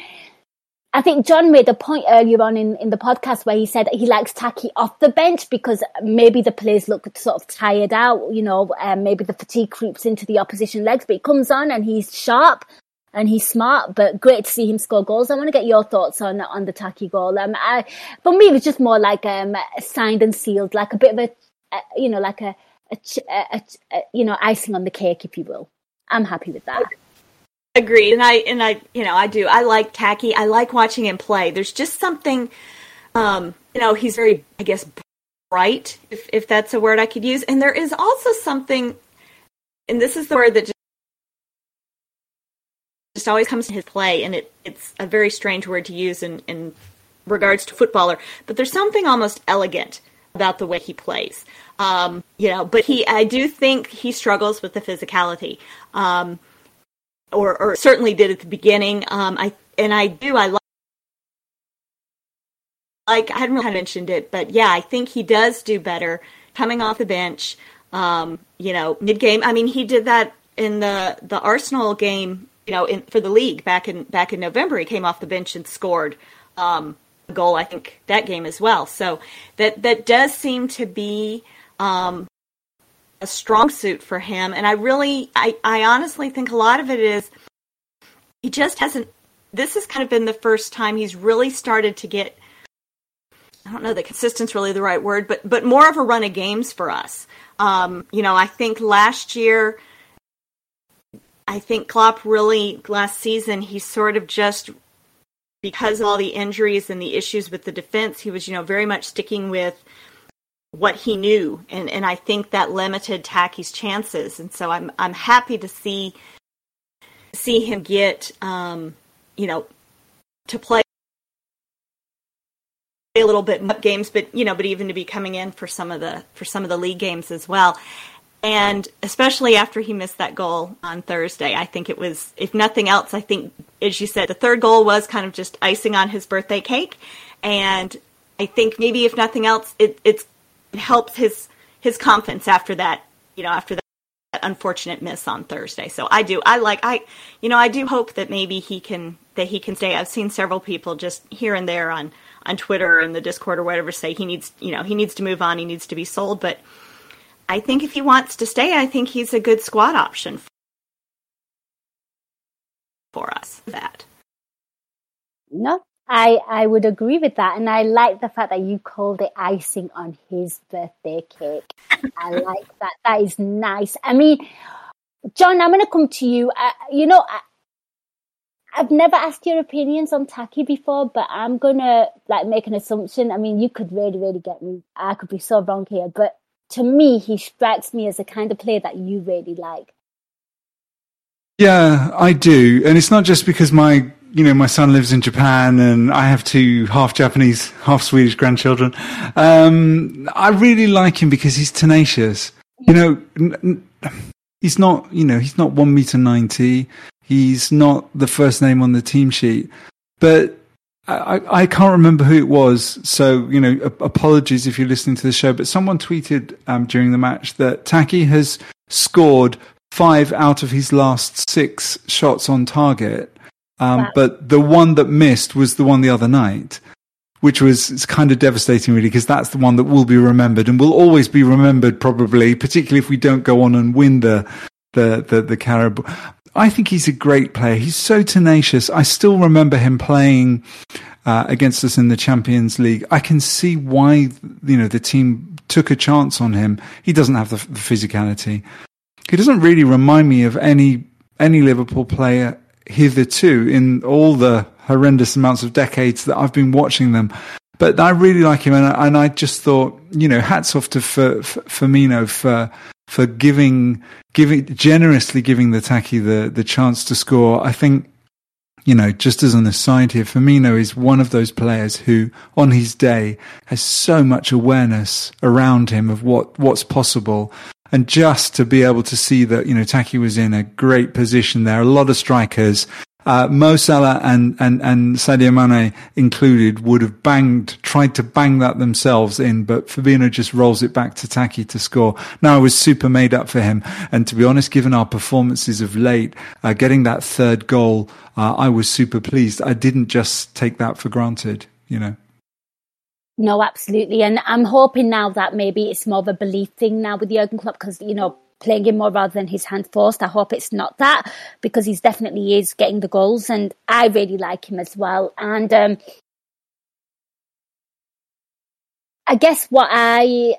Speaker 1: I think Jon made a point earlier on in, in the podcast where he said he likes Taki off the bench because maybe the players look sort of tired out, you know, um, maybe the fatigue creeps into the opposition legs, but he comes on and he's sharp and he's smart, but great to see him score goals. I want to get your thoughts on on the Taki goal. Um, I, for me, it was just more like um, signed and sealed, like a bit of a, a you know, like a, a, a, a, you know, icing on the cake, if you will. I'm happy with that.
Speaker 2: Agreed, and I and I you know I do I like Taki. I like watching him play. There's just something, um, you know, he's very I guess bright, if if that's a word I could use. And there is also something, and this is the word that just, just always comes to his play, and it it's a very strange word to use in in regards to footballer. But there's something almost elegant about the way he plays. Um, you know, but he I do think he struggles with the physicality. Um, or, or certainly did at the beginning. Um, I and I do I like like I hadn't really mentioned it, but yeah, I think he does do better coming off the bench. Um, you know, mid game. I mean, he did that in the the Arsenal game. You know, in, for the league back in back in November, he came off the bench and scored um, a goal. I think that game as well. So that that does seem to be um, a strong suit for him. And I really, I, I honestly think a lot of it is he just hasn't. This has kind of been the first time he's really started to get. I don't know that consistent's really the right word, but but more of a run of games for us. Um, you know, I think last year, I think Klopp really last season he sort of just because of all the injuries and the issues with the defense, he was you know very much sticking with what he knew, and and I think that limited Taki's chances. And so I'm I'm happy to see see him get um, you know to play a little bit games, but you know, but even to be coming in for some of the for some of the league games as well. And especially after he missed that goal on Thursday, I think it was, if nothing else, I think, as you said, the third goal was kind of just icing on his birthday cake. And I think maybe if nothing else, it, it's helps his his confidence after that. You know, after that unfortunate miss on Thursday. So I do. I like. I you know I do hope that maybe he can that he can stay. I've seen several people just here and there on on Twitter and the Discord or whatever say he needs you know he needs to move on. He needs to be sold. But I think if he wants to stay, I think he's a good squad option for for us. That.
Speaker 1: No, I, I would agree with that. And I like the fact that you called it icing on his birthday cake. I like that. That is nice. I mean, Jon, I'm going to come to you. You know, I, I've never asked your opinions on Taki before, but I'm going to like make an assumption. I mean, you could really, really get me. I could be so wrong here, but to me, he strikes me as the kind of player that you really like.
Speaker 3: Yeah, I do. And it's not just because my you know, my son lives in Japan and I have two half Japanese, half Swedish grandchildren. Um, I really like him because he's tenacious. You know, n- n- he's not, you know, he's not one meter 90. He's not the first name on the team sheet, but I, I can't remember who it was. So, you know, apologies if you're listening to the show, but someone tweeted um, during the match that Taki has scored five out of his last six shots on target um, wow. But the one that missed was the one the other night, which was it's kind of devastating, really, because that's the one that will be remembered and will always be remembered, probably, particularly if we don't go on and win the the the, the Carabao. I think he's a great player. He's so tenacious. I still remember him playing uh, against us in the Champions League. I can see why you know the team took a chance on him. He doesn't have the, the physicality. He doesn't really remind me of any any Liverpool player hitherto in all the horrendous amounts of decades that I've been watching them. But I really like him, and I, and I just thought, you know, hats off to F- F- Firmino for for giving giving generously giving the Taki the the chance to score. I think you know, just as an aside here, Firmino is one of those players who, on his day, has so much awareness around him of what, what's possible. And just to be able to see that, you know, Taki was in a great position there. A lot of strikers uh, Mo Salah and, and, and Sadio Mane included would have banged, tried to bang that themselves in, but Fabinho just rolls it back to Taki to score. Now I was super made up for him. And to be honest, given our performances of late, uh, getting that third goal, uh, I was super pleased. I didn't just take that for granted, you know.
Speaker 1: No, absolutely. And I'm hoping now that maybe it's more of a belief thing now with the Jurgen Klopp because, you know, playing him more rather than his hand forced. I hope it's not that because he's definitely is getting the goals and I really like him as well. And um, I guess what I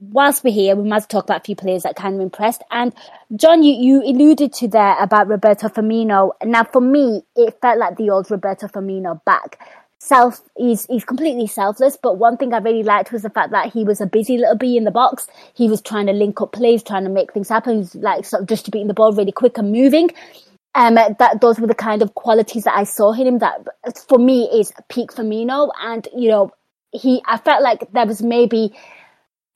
Speaker 1: whilst we're here, we must talk about a few players that kind of impressed. And Jon, you, you alluded to there about Roberto Firmino. Now, for me, it felt like the old Roberto Firmino back self he's he's completely selfless but one thing i really liked was the fact that he was a busy little bee in the box. He was trying to link up plays trying to make things happen. He's like sort of distributing the ball really quick and moving. Um that those were the kind of qualities that i saw in him that for me is peak Firmino. And you know he i felt like there was maybe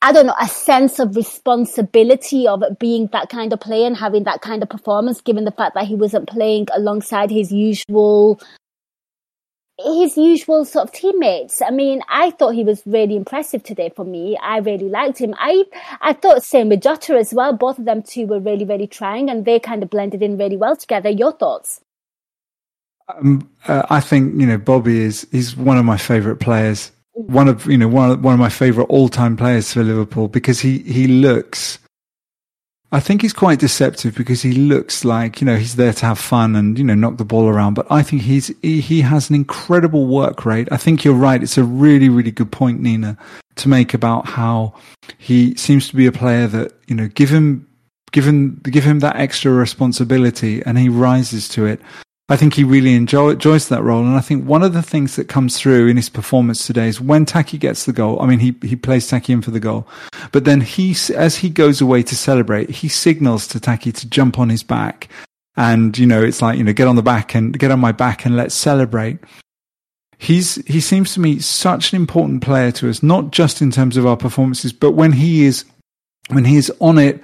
Speaker 1: I don't know, a sense of responsibility of being that kind of player and having that kind of performance, given the fact that he wasn't playing alongside his usual his usual sort of teammates. I mean, I thought he was really impressive today for me. I really liked him. I I thought same with Jota as well. Both of them two were really, really trying and they kind of blended in really well together. Your thoughts?
Speaker 3: Um, uh, I think, you know, Bobby is, he's one of my favourite players. One of, you know, one of, one of my favourite all time players for Liverpool because he, he looks I think he's quite deceptive because he looks like, you know, he's there to have fun and, you know, knock the ball around. But I think he's, he, he has an incredible work rate. I think you're right. It's a really, really good point, Nina, to make about how he seems to be a player that, you know, give him, give him, give him that extra responsibility and he rises to it. I think he really enjoy, enjoys that role. And I think one of the things that comes through in his performance today is when Taki gets the goal. I mean, he, he plays Taki in for the goal, but then he, as he goes away to celebrate, he signals to Taki to jump on his back. And, you know, it's like, you know, get on the back and get on my back and let's celebrate. He's, he seems to me such an important player to us, not just in terms of our performances, but when he is, when he is on it,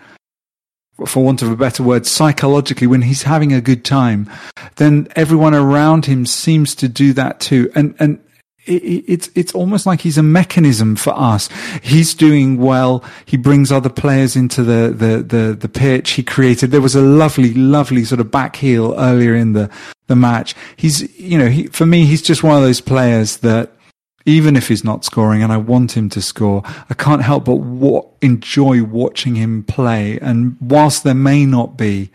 Speaker 3: for want of a better word, psychologically, when he's having a good time, then everyone around him seems to do that too. And, and it, it's, it's almost like he's a mechanism for us. He's doing well. He brings other players into the, the, the, the pitch. He created, there was a lovely, lovely sort of back heel earlier in the, the match. He's, you know, he, for me, he's just one of those players that, even if he's not scoring and I want him to score, I can't help but wa- enjoy watching him play. And whilst there may not be,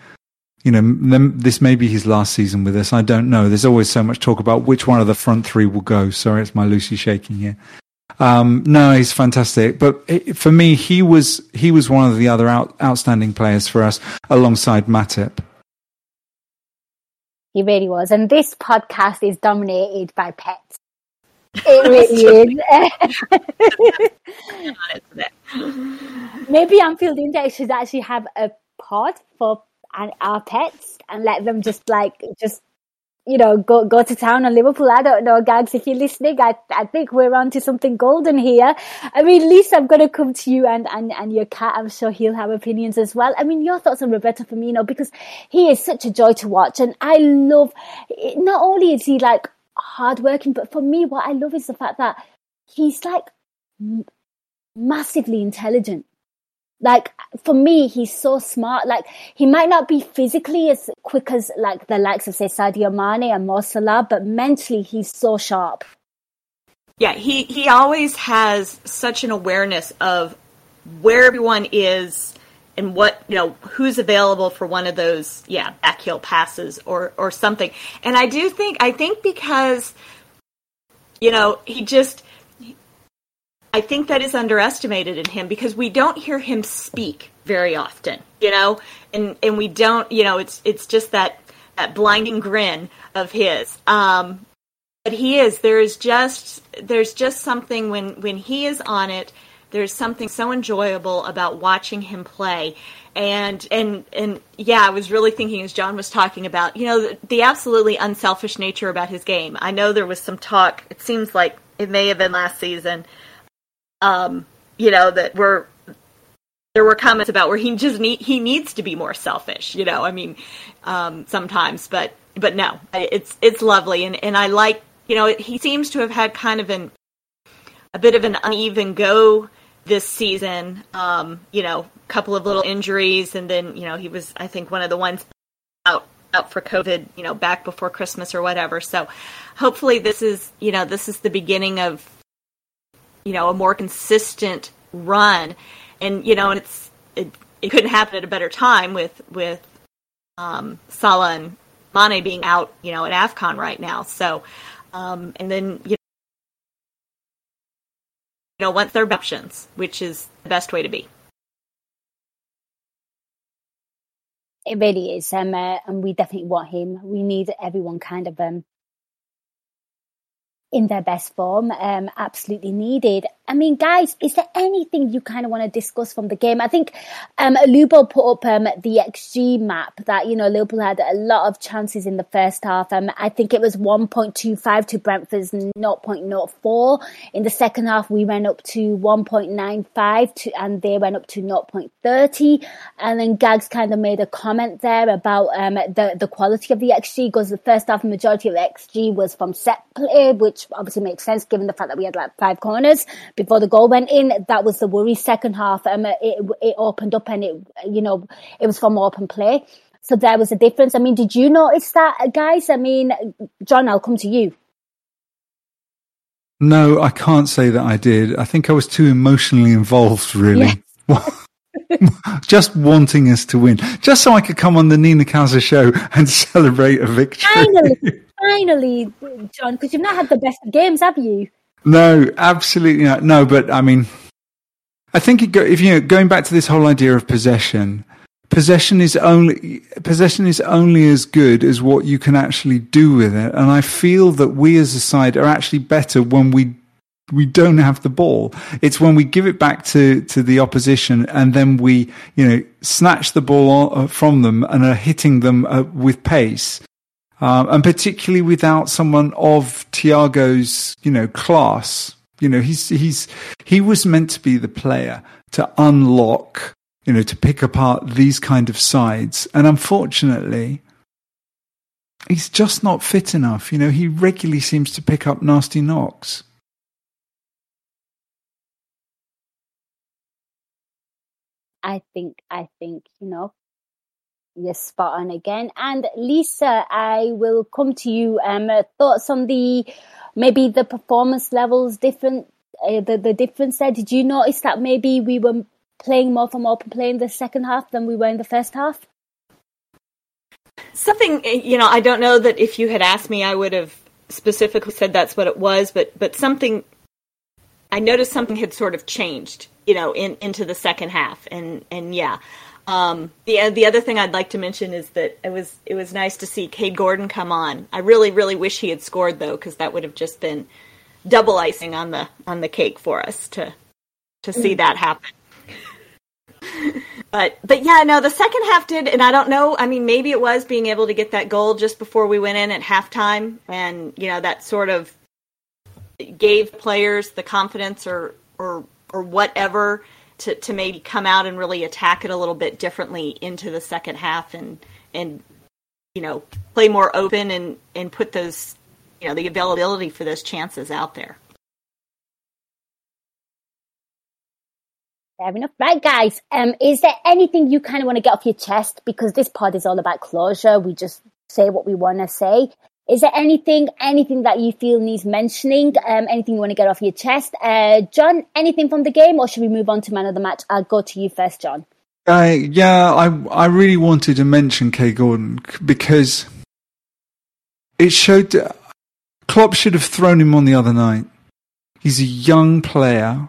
Speaker 3: you know, this may be his last season with us. I don't know. There's always so much talk about which one of the front three will go. Sorry, it's my Lucy shaking here. Um, no, he's fantastic. But it, for me, he was he was one of the other out, outstanding players for us alongside Matip.
Speaker 1: He really was. And this podcast is dominated by pets. It really is. Maybe that Index should actually have a pod for our pets and let them just like just you know go go to town on Liverpool. I don't know, Gags. If you're listening, I I think we're on to something golden here. I mean, Lisa, I'm going to come to you and and and your cat. I'm sure he'll have opinions as well. I mean, your thoughts on Roberto Firmino because he is such a joy to watch, and I love. Not only is he like hardworking. But for me, what I love is the fact that he's like m- massively intelligent. Like for me, he's so smart. Like he might not be physically as quick as like the likes of say Sadio Mane and Mo Salah, but mentally he's so sharp.
Speaker 2: Yeah, he he always has such an awareness of where everyone is and what you know who's available for one of those yeah backheel passes or or something and i do think i think because you know, he just. I think that is underestimated in him because we don't hear him speak very often, you know, and and we don't, you know, it's it's just that that blinding grin of his. Um, but he is. There is just there's just something when when he is on it. There's something so enjoyable about watching him play, and and and yeah, I was really thinking as Jon was talking about, you know, the, the absolutely unselfish nature about his game. I know there was some talk. It seems like it may have been last season. Um, you know that we're there were comments about where he just need he needs to be more selfish. You know, I mean, um, sometimes, but but no, it's it's lovely, and and I like you know he seems to have had kind of an a bit of an uneven go this season. Um, you know, a couple of little injuries, and then you know he was I think one of the ones out out for COVID. You know, back before Christmas or whatever. So hopefully this is you know this is the beginning of you know a more consistent run and you know, and it's it, it couldn't happen at a better time with with um, Salah and Mane being out, you know, at Afcon right now. So, um, and then you know, once they're options, which is the best way to be.
Speaker 1: It really is, um, uh, and we definitely want him. We need everyone kind of um, in their best form, um, absolutely needed. I mean, guys, is there anything you kind of want to discuss from the game? I think um, Lubo put up um, the XG map that, you know, Liverpool had a lot of chances in the first half. Um, I think it was 1.25 to Brentford's 0.04. In the second half, we went up to 1.95 to, and they went up to 0.30. And then Gags kind of made a comment there about um, the, the quality of the XG because the first half, majority of XG was from set play, which obviously makes sense given the fact that we had like five corners before the goal went in. That was the worry. Second half, um, it, it opened up and it, you know, it was from open play. So there was a difference. I mean, did you notice that, guys? I mean, Jon, I'll come to you.
Speaker 3: No, I can't say that I did. I think I was too emotionally involved, really. just wanting us to win, just so I could come on the Nina Kauser show and celebrate a victory.
Speaker 1: Finally, finally, Jon, because you've not had the best games, have you?
Speaker 3: No, absolutely not. No, but I mean, I think it go, if you know, going back to this whole idea of possession, possession is only possession is only as good as what you can actually do with it. And I feel that we as a side are actually better when we we don't have the ball. It's when we give it back to, to the opposition and then we, you know, snatch the ball from them and are hitting them uh, with pace um, and particularly without someone of Thiago's, you know, class. You know, he's he's he was meant to be the player to unlock, you know, to pick apart these kind of sides, and unfortunately, he's just not fit enough. You know, he regularly seems to pick up nasty knocks.
Speaker 1: I think I think you know Yes, spot on again. And Lisa, I will come to you. Um, thoughts on the maybe the performance levels different, uh, the the difference there. Did you notice that maybe we were playing more from open play in the second half than we were in the first half?
Speaker 2: Something eh, you know, I don't know that if you had asked me, I would have specifically said that's what it was, but but something I noticed something had sort of changed, you know, in into the second half, and and yeah. Um, the the other thing I'd like to mention is that it was it was nice to see Kaide Gordon come on. I really really wish he had scored though, because that would have just been double icing on the on the cake for us to to see mm. that happen. but but yeah, no, the second half did, and I don't know. I mean, maybe it was being able to get that goal just before we went in at halftime, and you know that sort of gave players the confidence or or or whatever to, to maybe come out and really attack it a little bit differently into the second half and and you know play more open and and put those you know the availability for those chances out there.
Speaker 1: Fair enough. Right, guys. Um, is there anything you kind of want to get off your chest? Because this pod is all about closure. We just say what we want to say. Is there anything, anything that you feel needs mentioning? Um, anything you want to get off your chest? Uh, Jon, anything from the game, or should we move on to man of the match? I'll go to you first, Jon.
Speaker 3: Uh, yeah, I I really wanted to mention Kaide Gordon because it showed Klopp should have thrown him on the other night. He's a young player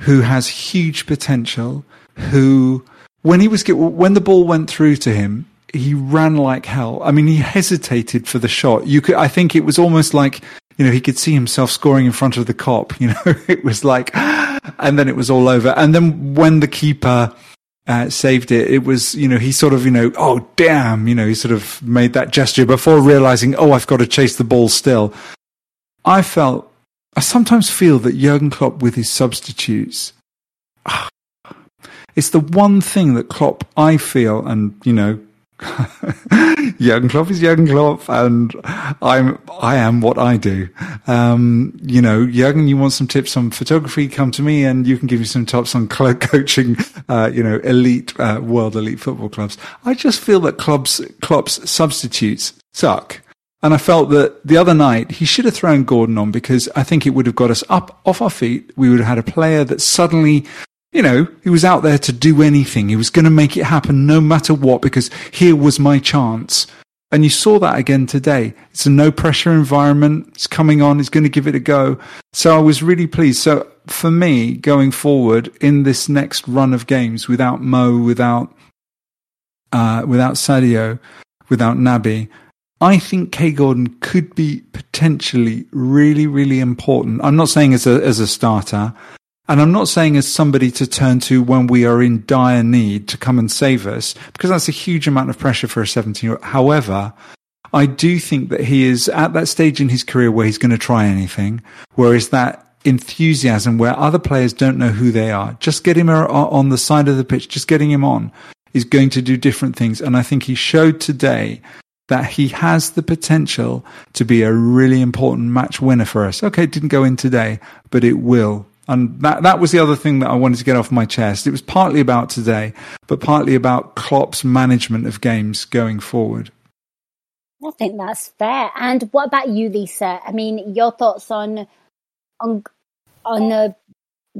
Speaker 3: who has huge potential. Who, when he was get, when the ball went through to him, he ran like hell. I mean, he hesitated for the shot. You could, I think it was almost like you know he could see himself scoring in front of the Kop, You know, it was like, and then it was all over. And then when the keeper uh, saved it. It was, you know, he sort of, you know, oh damn, you know, he sort of made that gesture before realizing, oh, I've got to chase the ball still. I felt, I sometimes feel that Jurgen Klopp with his substitutes, it's the one thing that Klopp, I feel, and you know, Jurgen Klopp is Jurgen Klopp, and I'm I am what I do. Um, you know, Jurgen, you want some tips on photography? Come to me, and you can give me some tips on club coaching. Uh, you know, elite uh, world elite football clubs. I just feel that clubs Klopp's substitutes suck. And I felt that the other night he should have thrown Gordon on because I think it would have got us up off our feet. We would have had a player that suddenly you know, he was out there to do anything. He was going to make it happen no matter what because here was my chance. And you saw that again today. It's a no pressure environment. It's coming on. He's going to give it a go. So I was really pleased. So for me, going forward in this next run of games without Mo, without, uh, without Sadio, without Naby, I think Kaide Gordon could be potentially really, really important. I'm not saying as a, as a starter. And I'm not saying as somebody to turn to when we are in dire need to come and save us, because that's a huge amount of pressure for a 17 year old. However, I do think that he is at that stage in his career where he's going to try anything, whereas that enthusiasm where other players don't know who they are, just get him uh, uh, on the side of the pitch, just getting him on is going to do different things. And I think he showed today that he has the potential to be a really important match winner for us. Okay, it didn't go in today, but it will and that, that was the other thing that I wanted to get off my chest. It was partly about today, but partly about Klopp's management of games going forward.
Speaker 1: I think that's fair. And what about you, Lisa? I mean, your thoughts on on on uh,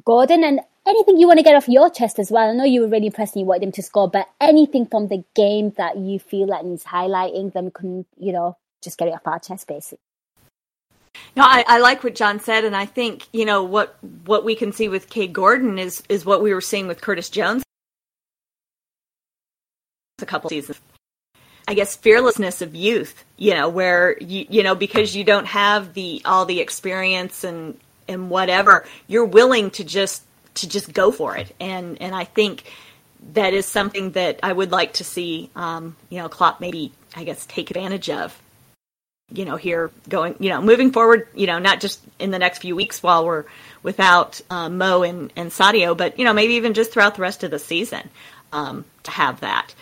Speaker 1: Gordon and anything you want to get off your chest as well. I know you were really impressed and you wanted him to score, but anything from the game that you feel that needs highlighting, then we can, you know, just get it off our chest, basically.
Speaker 2: No, I, I, like what Jon said, and I think you know what what we can see with Kaide Gordon is is what we were seeing with Curtis Jones a couple seasons. I guess fearlessness of youth, you know, where you you know because you don't have the all the experience and and whatever, you're willing to just to just go for it, and and I think that is something that I would like to see, um, you know, Klopp maybe I guess take advantage of you know, here going, you know, moving forward, you know, not just in the next few weeks while we're without uh, Mo and, and Sadio, but, you know, maybe even just throughout the rest of the season um, to have that.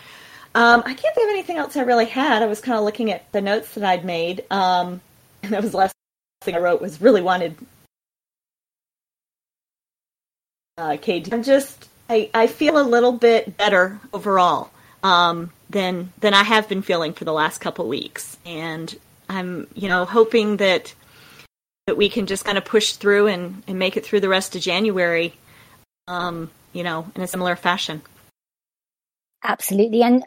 Speaker 2: Um, I can't think of anything else I really had. I was kind of looking at the notes that I'd made. Um, and that was the last thing I wrote was really wanted uh. I'm just, I, I feel a little bit better overall um, than than I have been feeling for the last couple weeks, and I'm, you know, hoping that that we can just kind of push through and, and make it through the rest of January, um, you know, in a similar fashion.
Speaker 1: Absolutely. And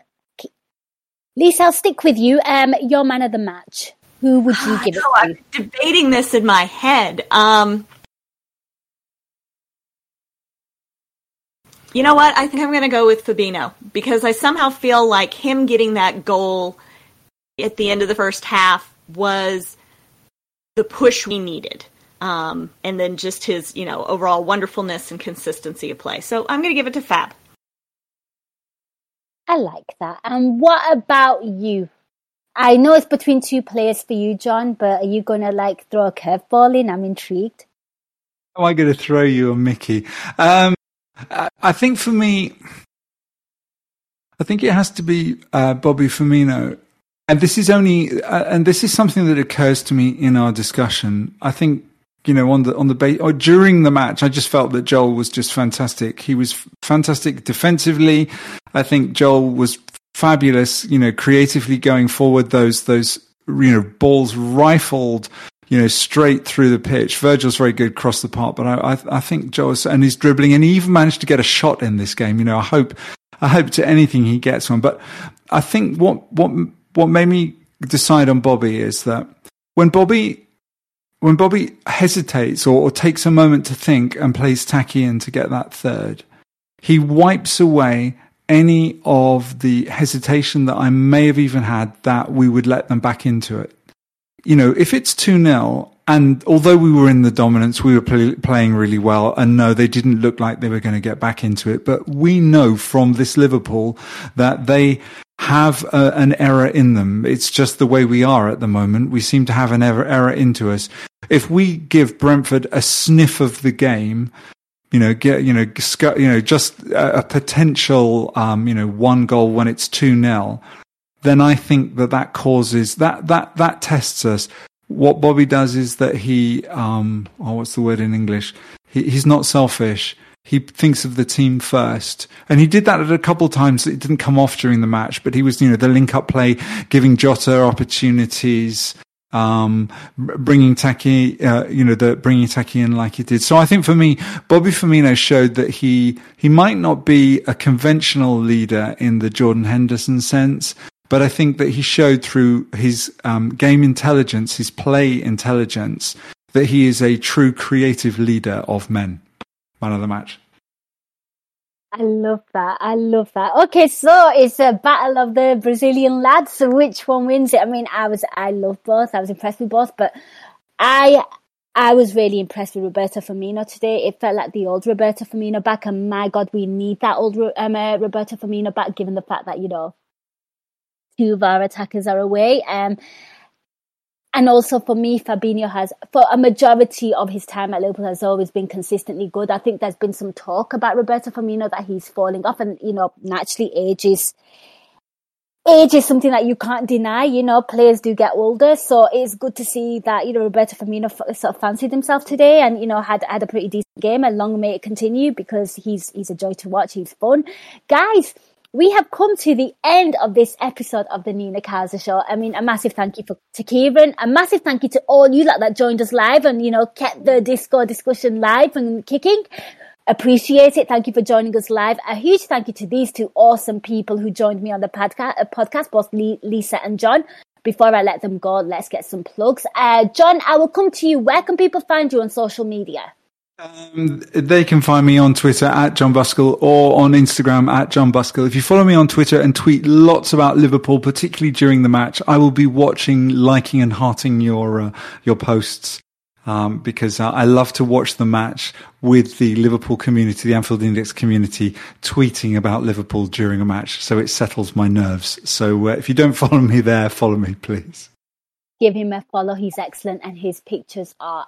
Speaker 1: Lisa, I'll stick with you. Um, your man of the match. Who would you give it to?
Speaker 2: I'm debating this in my head. Um, you know what? I think I'm going to go with Fabinho because I somehow feel like him getting that goal – at the end of the first half was the push we needed. Um, and then just his, you know, overall wonderfulness and consistency of play. So I'm going to give it to Fab.
Speaker 1: I like that. And what about you? I know it's between two players for you, Jon, but are you going to like throw a curveball in? I'm intrigued.
Speaker 3: Am I going to throw you a Mickey? Um, I think for me, I think it has to be uh, Bobby Firmino and this is only, uh, and this is something that occurs to me in our discussion. I think you know, on the on the base or during the match, I just felt that Joel was just fantastic. He was fantastic defensively. I think Joel was fabulous. You know, creatively going forward, those those you know balls rifled. You know, straight through the pitch. Virgil's very good across the park, but I, I, I think Joel's and he's dribbling, and he even managed to get a shot in this game. You know, I hope, I hope to anything he gets one. But I think what what what made me decide on Bobby is that when Bobby when Bobby hesitates or, or takes a moment to think and plays Taki in to get that third, he wipes away any of the hesitation that I may have even had that we would let them back into it. You know, if it's 2 0, and although we were in the dominance, we were play, playing really well. And no, they didn't look like they were going to get back into it. But we know from this Liverpool that they have a, an error in them. It's just the way we are at the moment. We seem to have an error, error into us. If we give Brentford a sniff of the game, you know, get, you know, you know, just a, a potential, um, you know, one goal when it's 2 0, then I think that that causes, that, that, that tests us. What Bobby does is that he, um, oh, what's the word in English? He, he's not selfish he thinks of the team first. And he did that at a couple of times. It didn't come off during the match, but he was, you know, the link up play, giving Jota opportunities, um, bringing Taki, uh, you know, the bringing Taki in like he did. So I think for me, Bobby Firmino showed that he, he might not be a conventional leader in the Jordan Henderson sense, but I think that he showed through his um, game intelligence, his play intelligence, that he is a true creative leader of men man of the match.
Speaker 1: I love that. I love that. Okay, so it's a battle of the Brazilian lads. So which one wins it? I mean, I was, I love both. I was impressed with both, but I, I was really impressed with Roberto Firmino today. It felt like the old Roberto Firmino back, and my God, we need that old um, uh, Roberto Firmino back, given the fact that you know two of our attackers are away. Um, and also for me, Fabinho has, for a majority of his time at Liverpool, has always been consistently good. I think there's been some talk about Roberto Firmino that he's falling off, and you know, naturally, age is age is something that you can't deny. You know, players do get older, so it's good to see that you know Roberto Firmino sort of fancied himself today, and you know had had a pretty decent game. And long may it continue because he's he's a joy to watch. He's fun, guys we have come to the end of this episode of the Nina Kauser Show. I mean, a massive thank you for, to Kieran, a massive thank you to all you lot that joined us live and, you know, kept the Discord discussion live and kicking. Appreciate it. Thank you for joining us live. A huge thank you to these two awesome people who joined me on the podcast, uh, podcast both Lisa and Jon. Before I let them go, let's get some plugs. Uh, Jon, I will come to you. Where can people find you on social media?
Speaker 3: Um, they can find me on Twitter at Jon Buscall or on Instagram at Jon Buscall. If you follow me on Twitter and tweet lots about Liverpool, particularly during the match, I will be watching, liking, and hearting your uh, your posts um, because uh, I love to watch the match with the Liverpool community, the Anfield Index community, tweeting about Liverpool during a match. So it settles my nerves. So uh, if you don't follow me there, follow me, please.
Speaker 1: Give him a follow. He's excellent, and his pictures are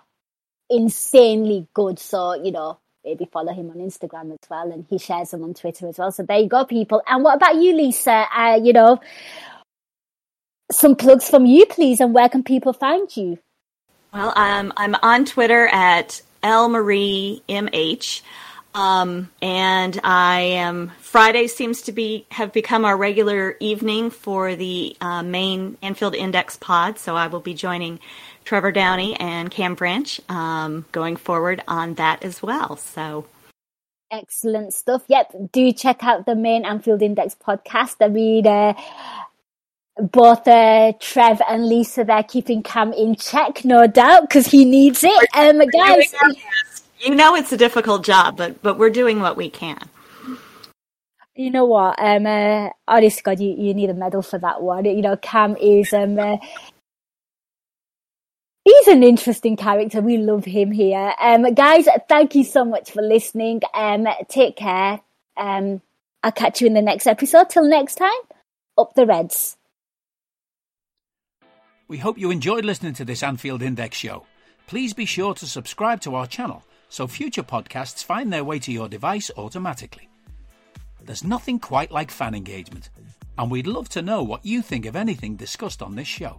Speaker 1: insanely good. So, you know, maybe follow him on Instagram as well. And he shares them on Twitter as well. So there you go, people. And what about you, Lisa? Uh, you know, some plugs from you, please. And where can people find you?
Speaker 2: Well, um, I'm on Twitter at lmariemh. Um, and I am Friday seems to be have become our regular evening for the uh, main Anfield Index pod. So I will be joining Trevor Downey and Cam Branch um, going forward on that as well. So
Speaker 1: excellent stuff. Yep, do check out the main Anfield Index podcast. I mean, uh, both uh, Trev and Lisa they're keeping Cam in check, no doubt, because he needs it. Um, guys,
Speaker 2: you know it's a difficult job, but but we're doing what we can.
Speaker 1: You know what? Um, uh, honest God, you, you need a medal for that one. You know, Cam is um, uh, he's an interesting character. We love him here. Um, guys, thank you so much for listening. Um, take care. Um, I'll catch you in the next episode. Till next time, up the Reds.
Speaker 5: We hope you enjoyed listening to this Anfield Index show. Please be sure to subscribe to our channel so future podcasts find their way to your device automatically. There's nothing quite like fan engagement, and we'd love to know what you think of anything discussed on this show.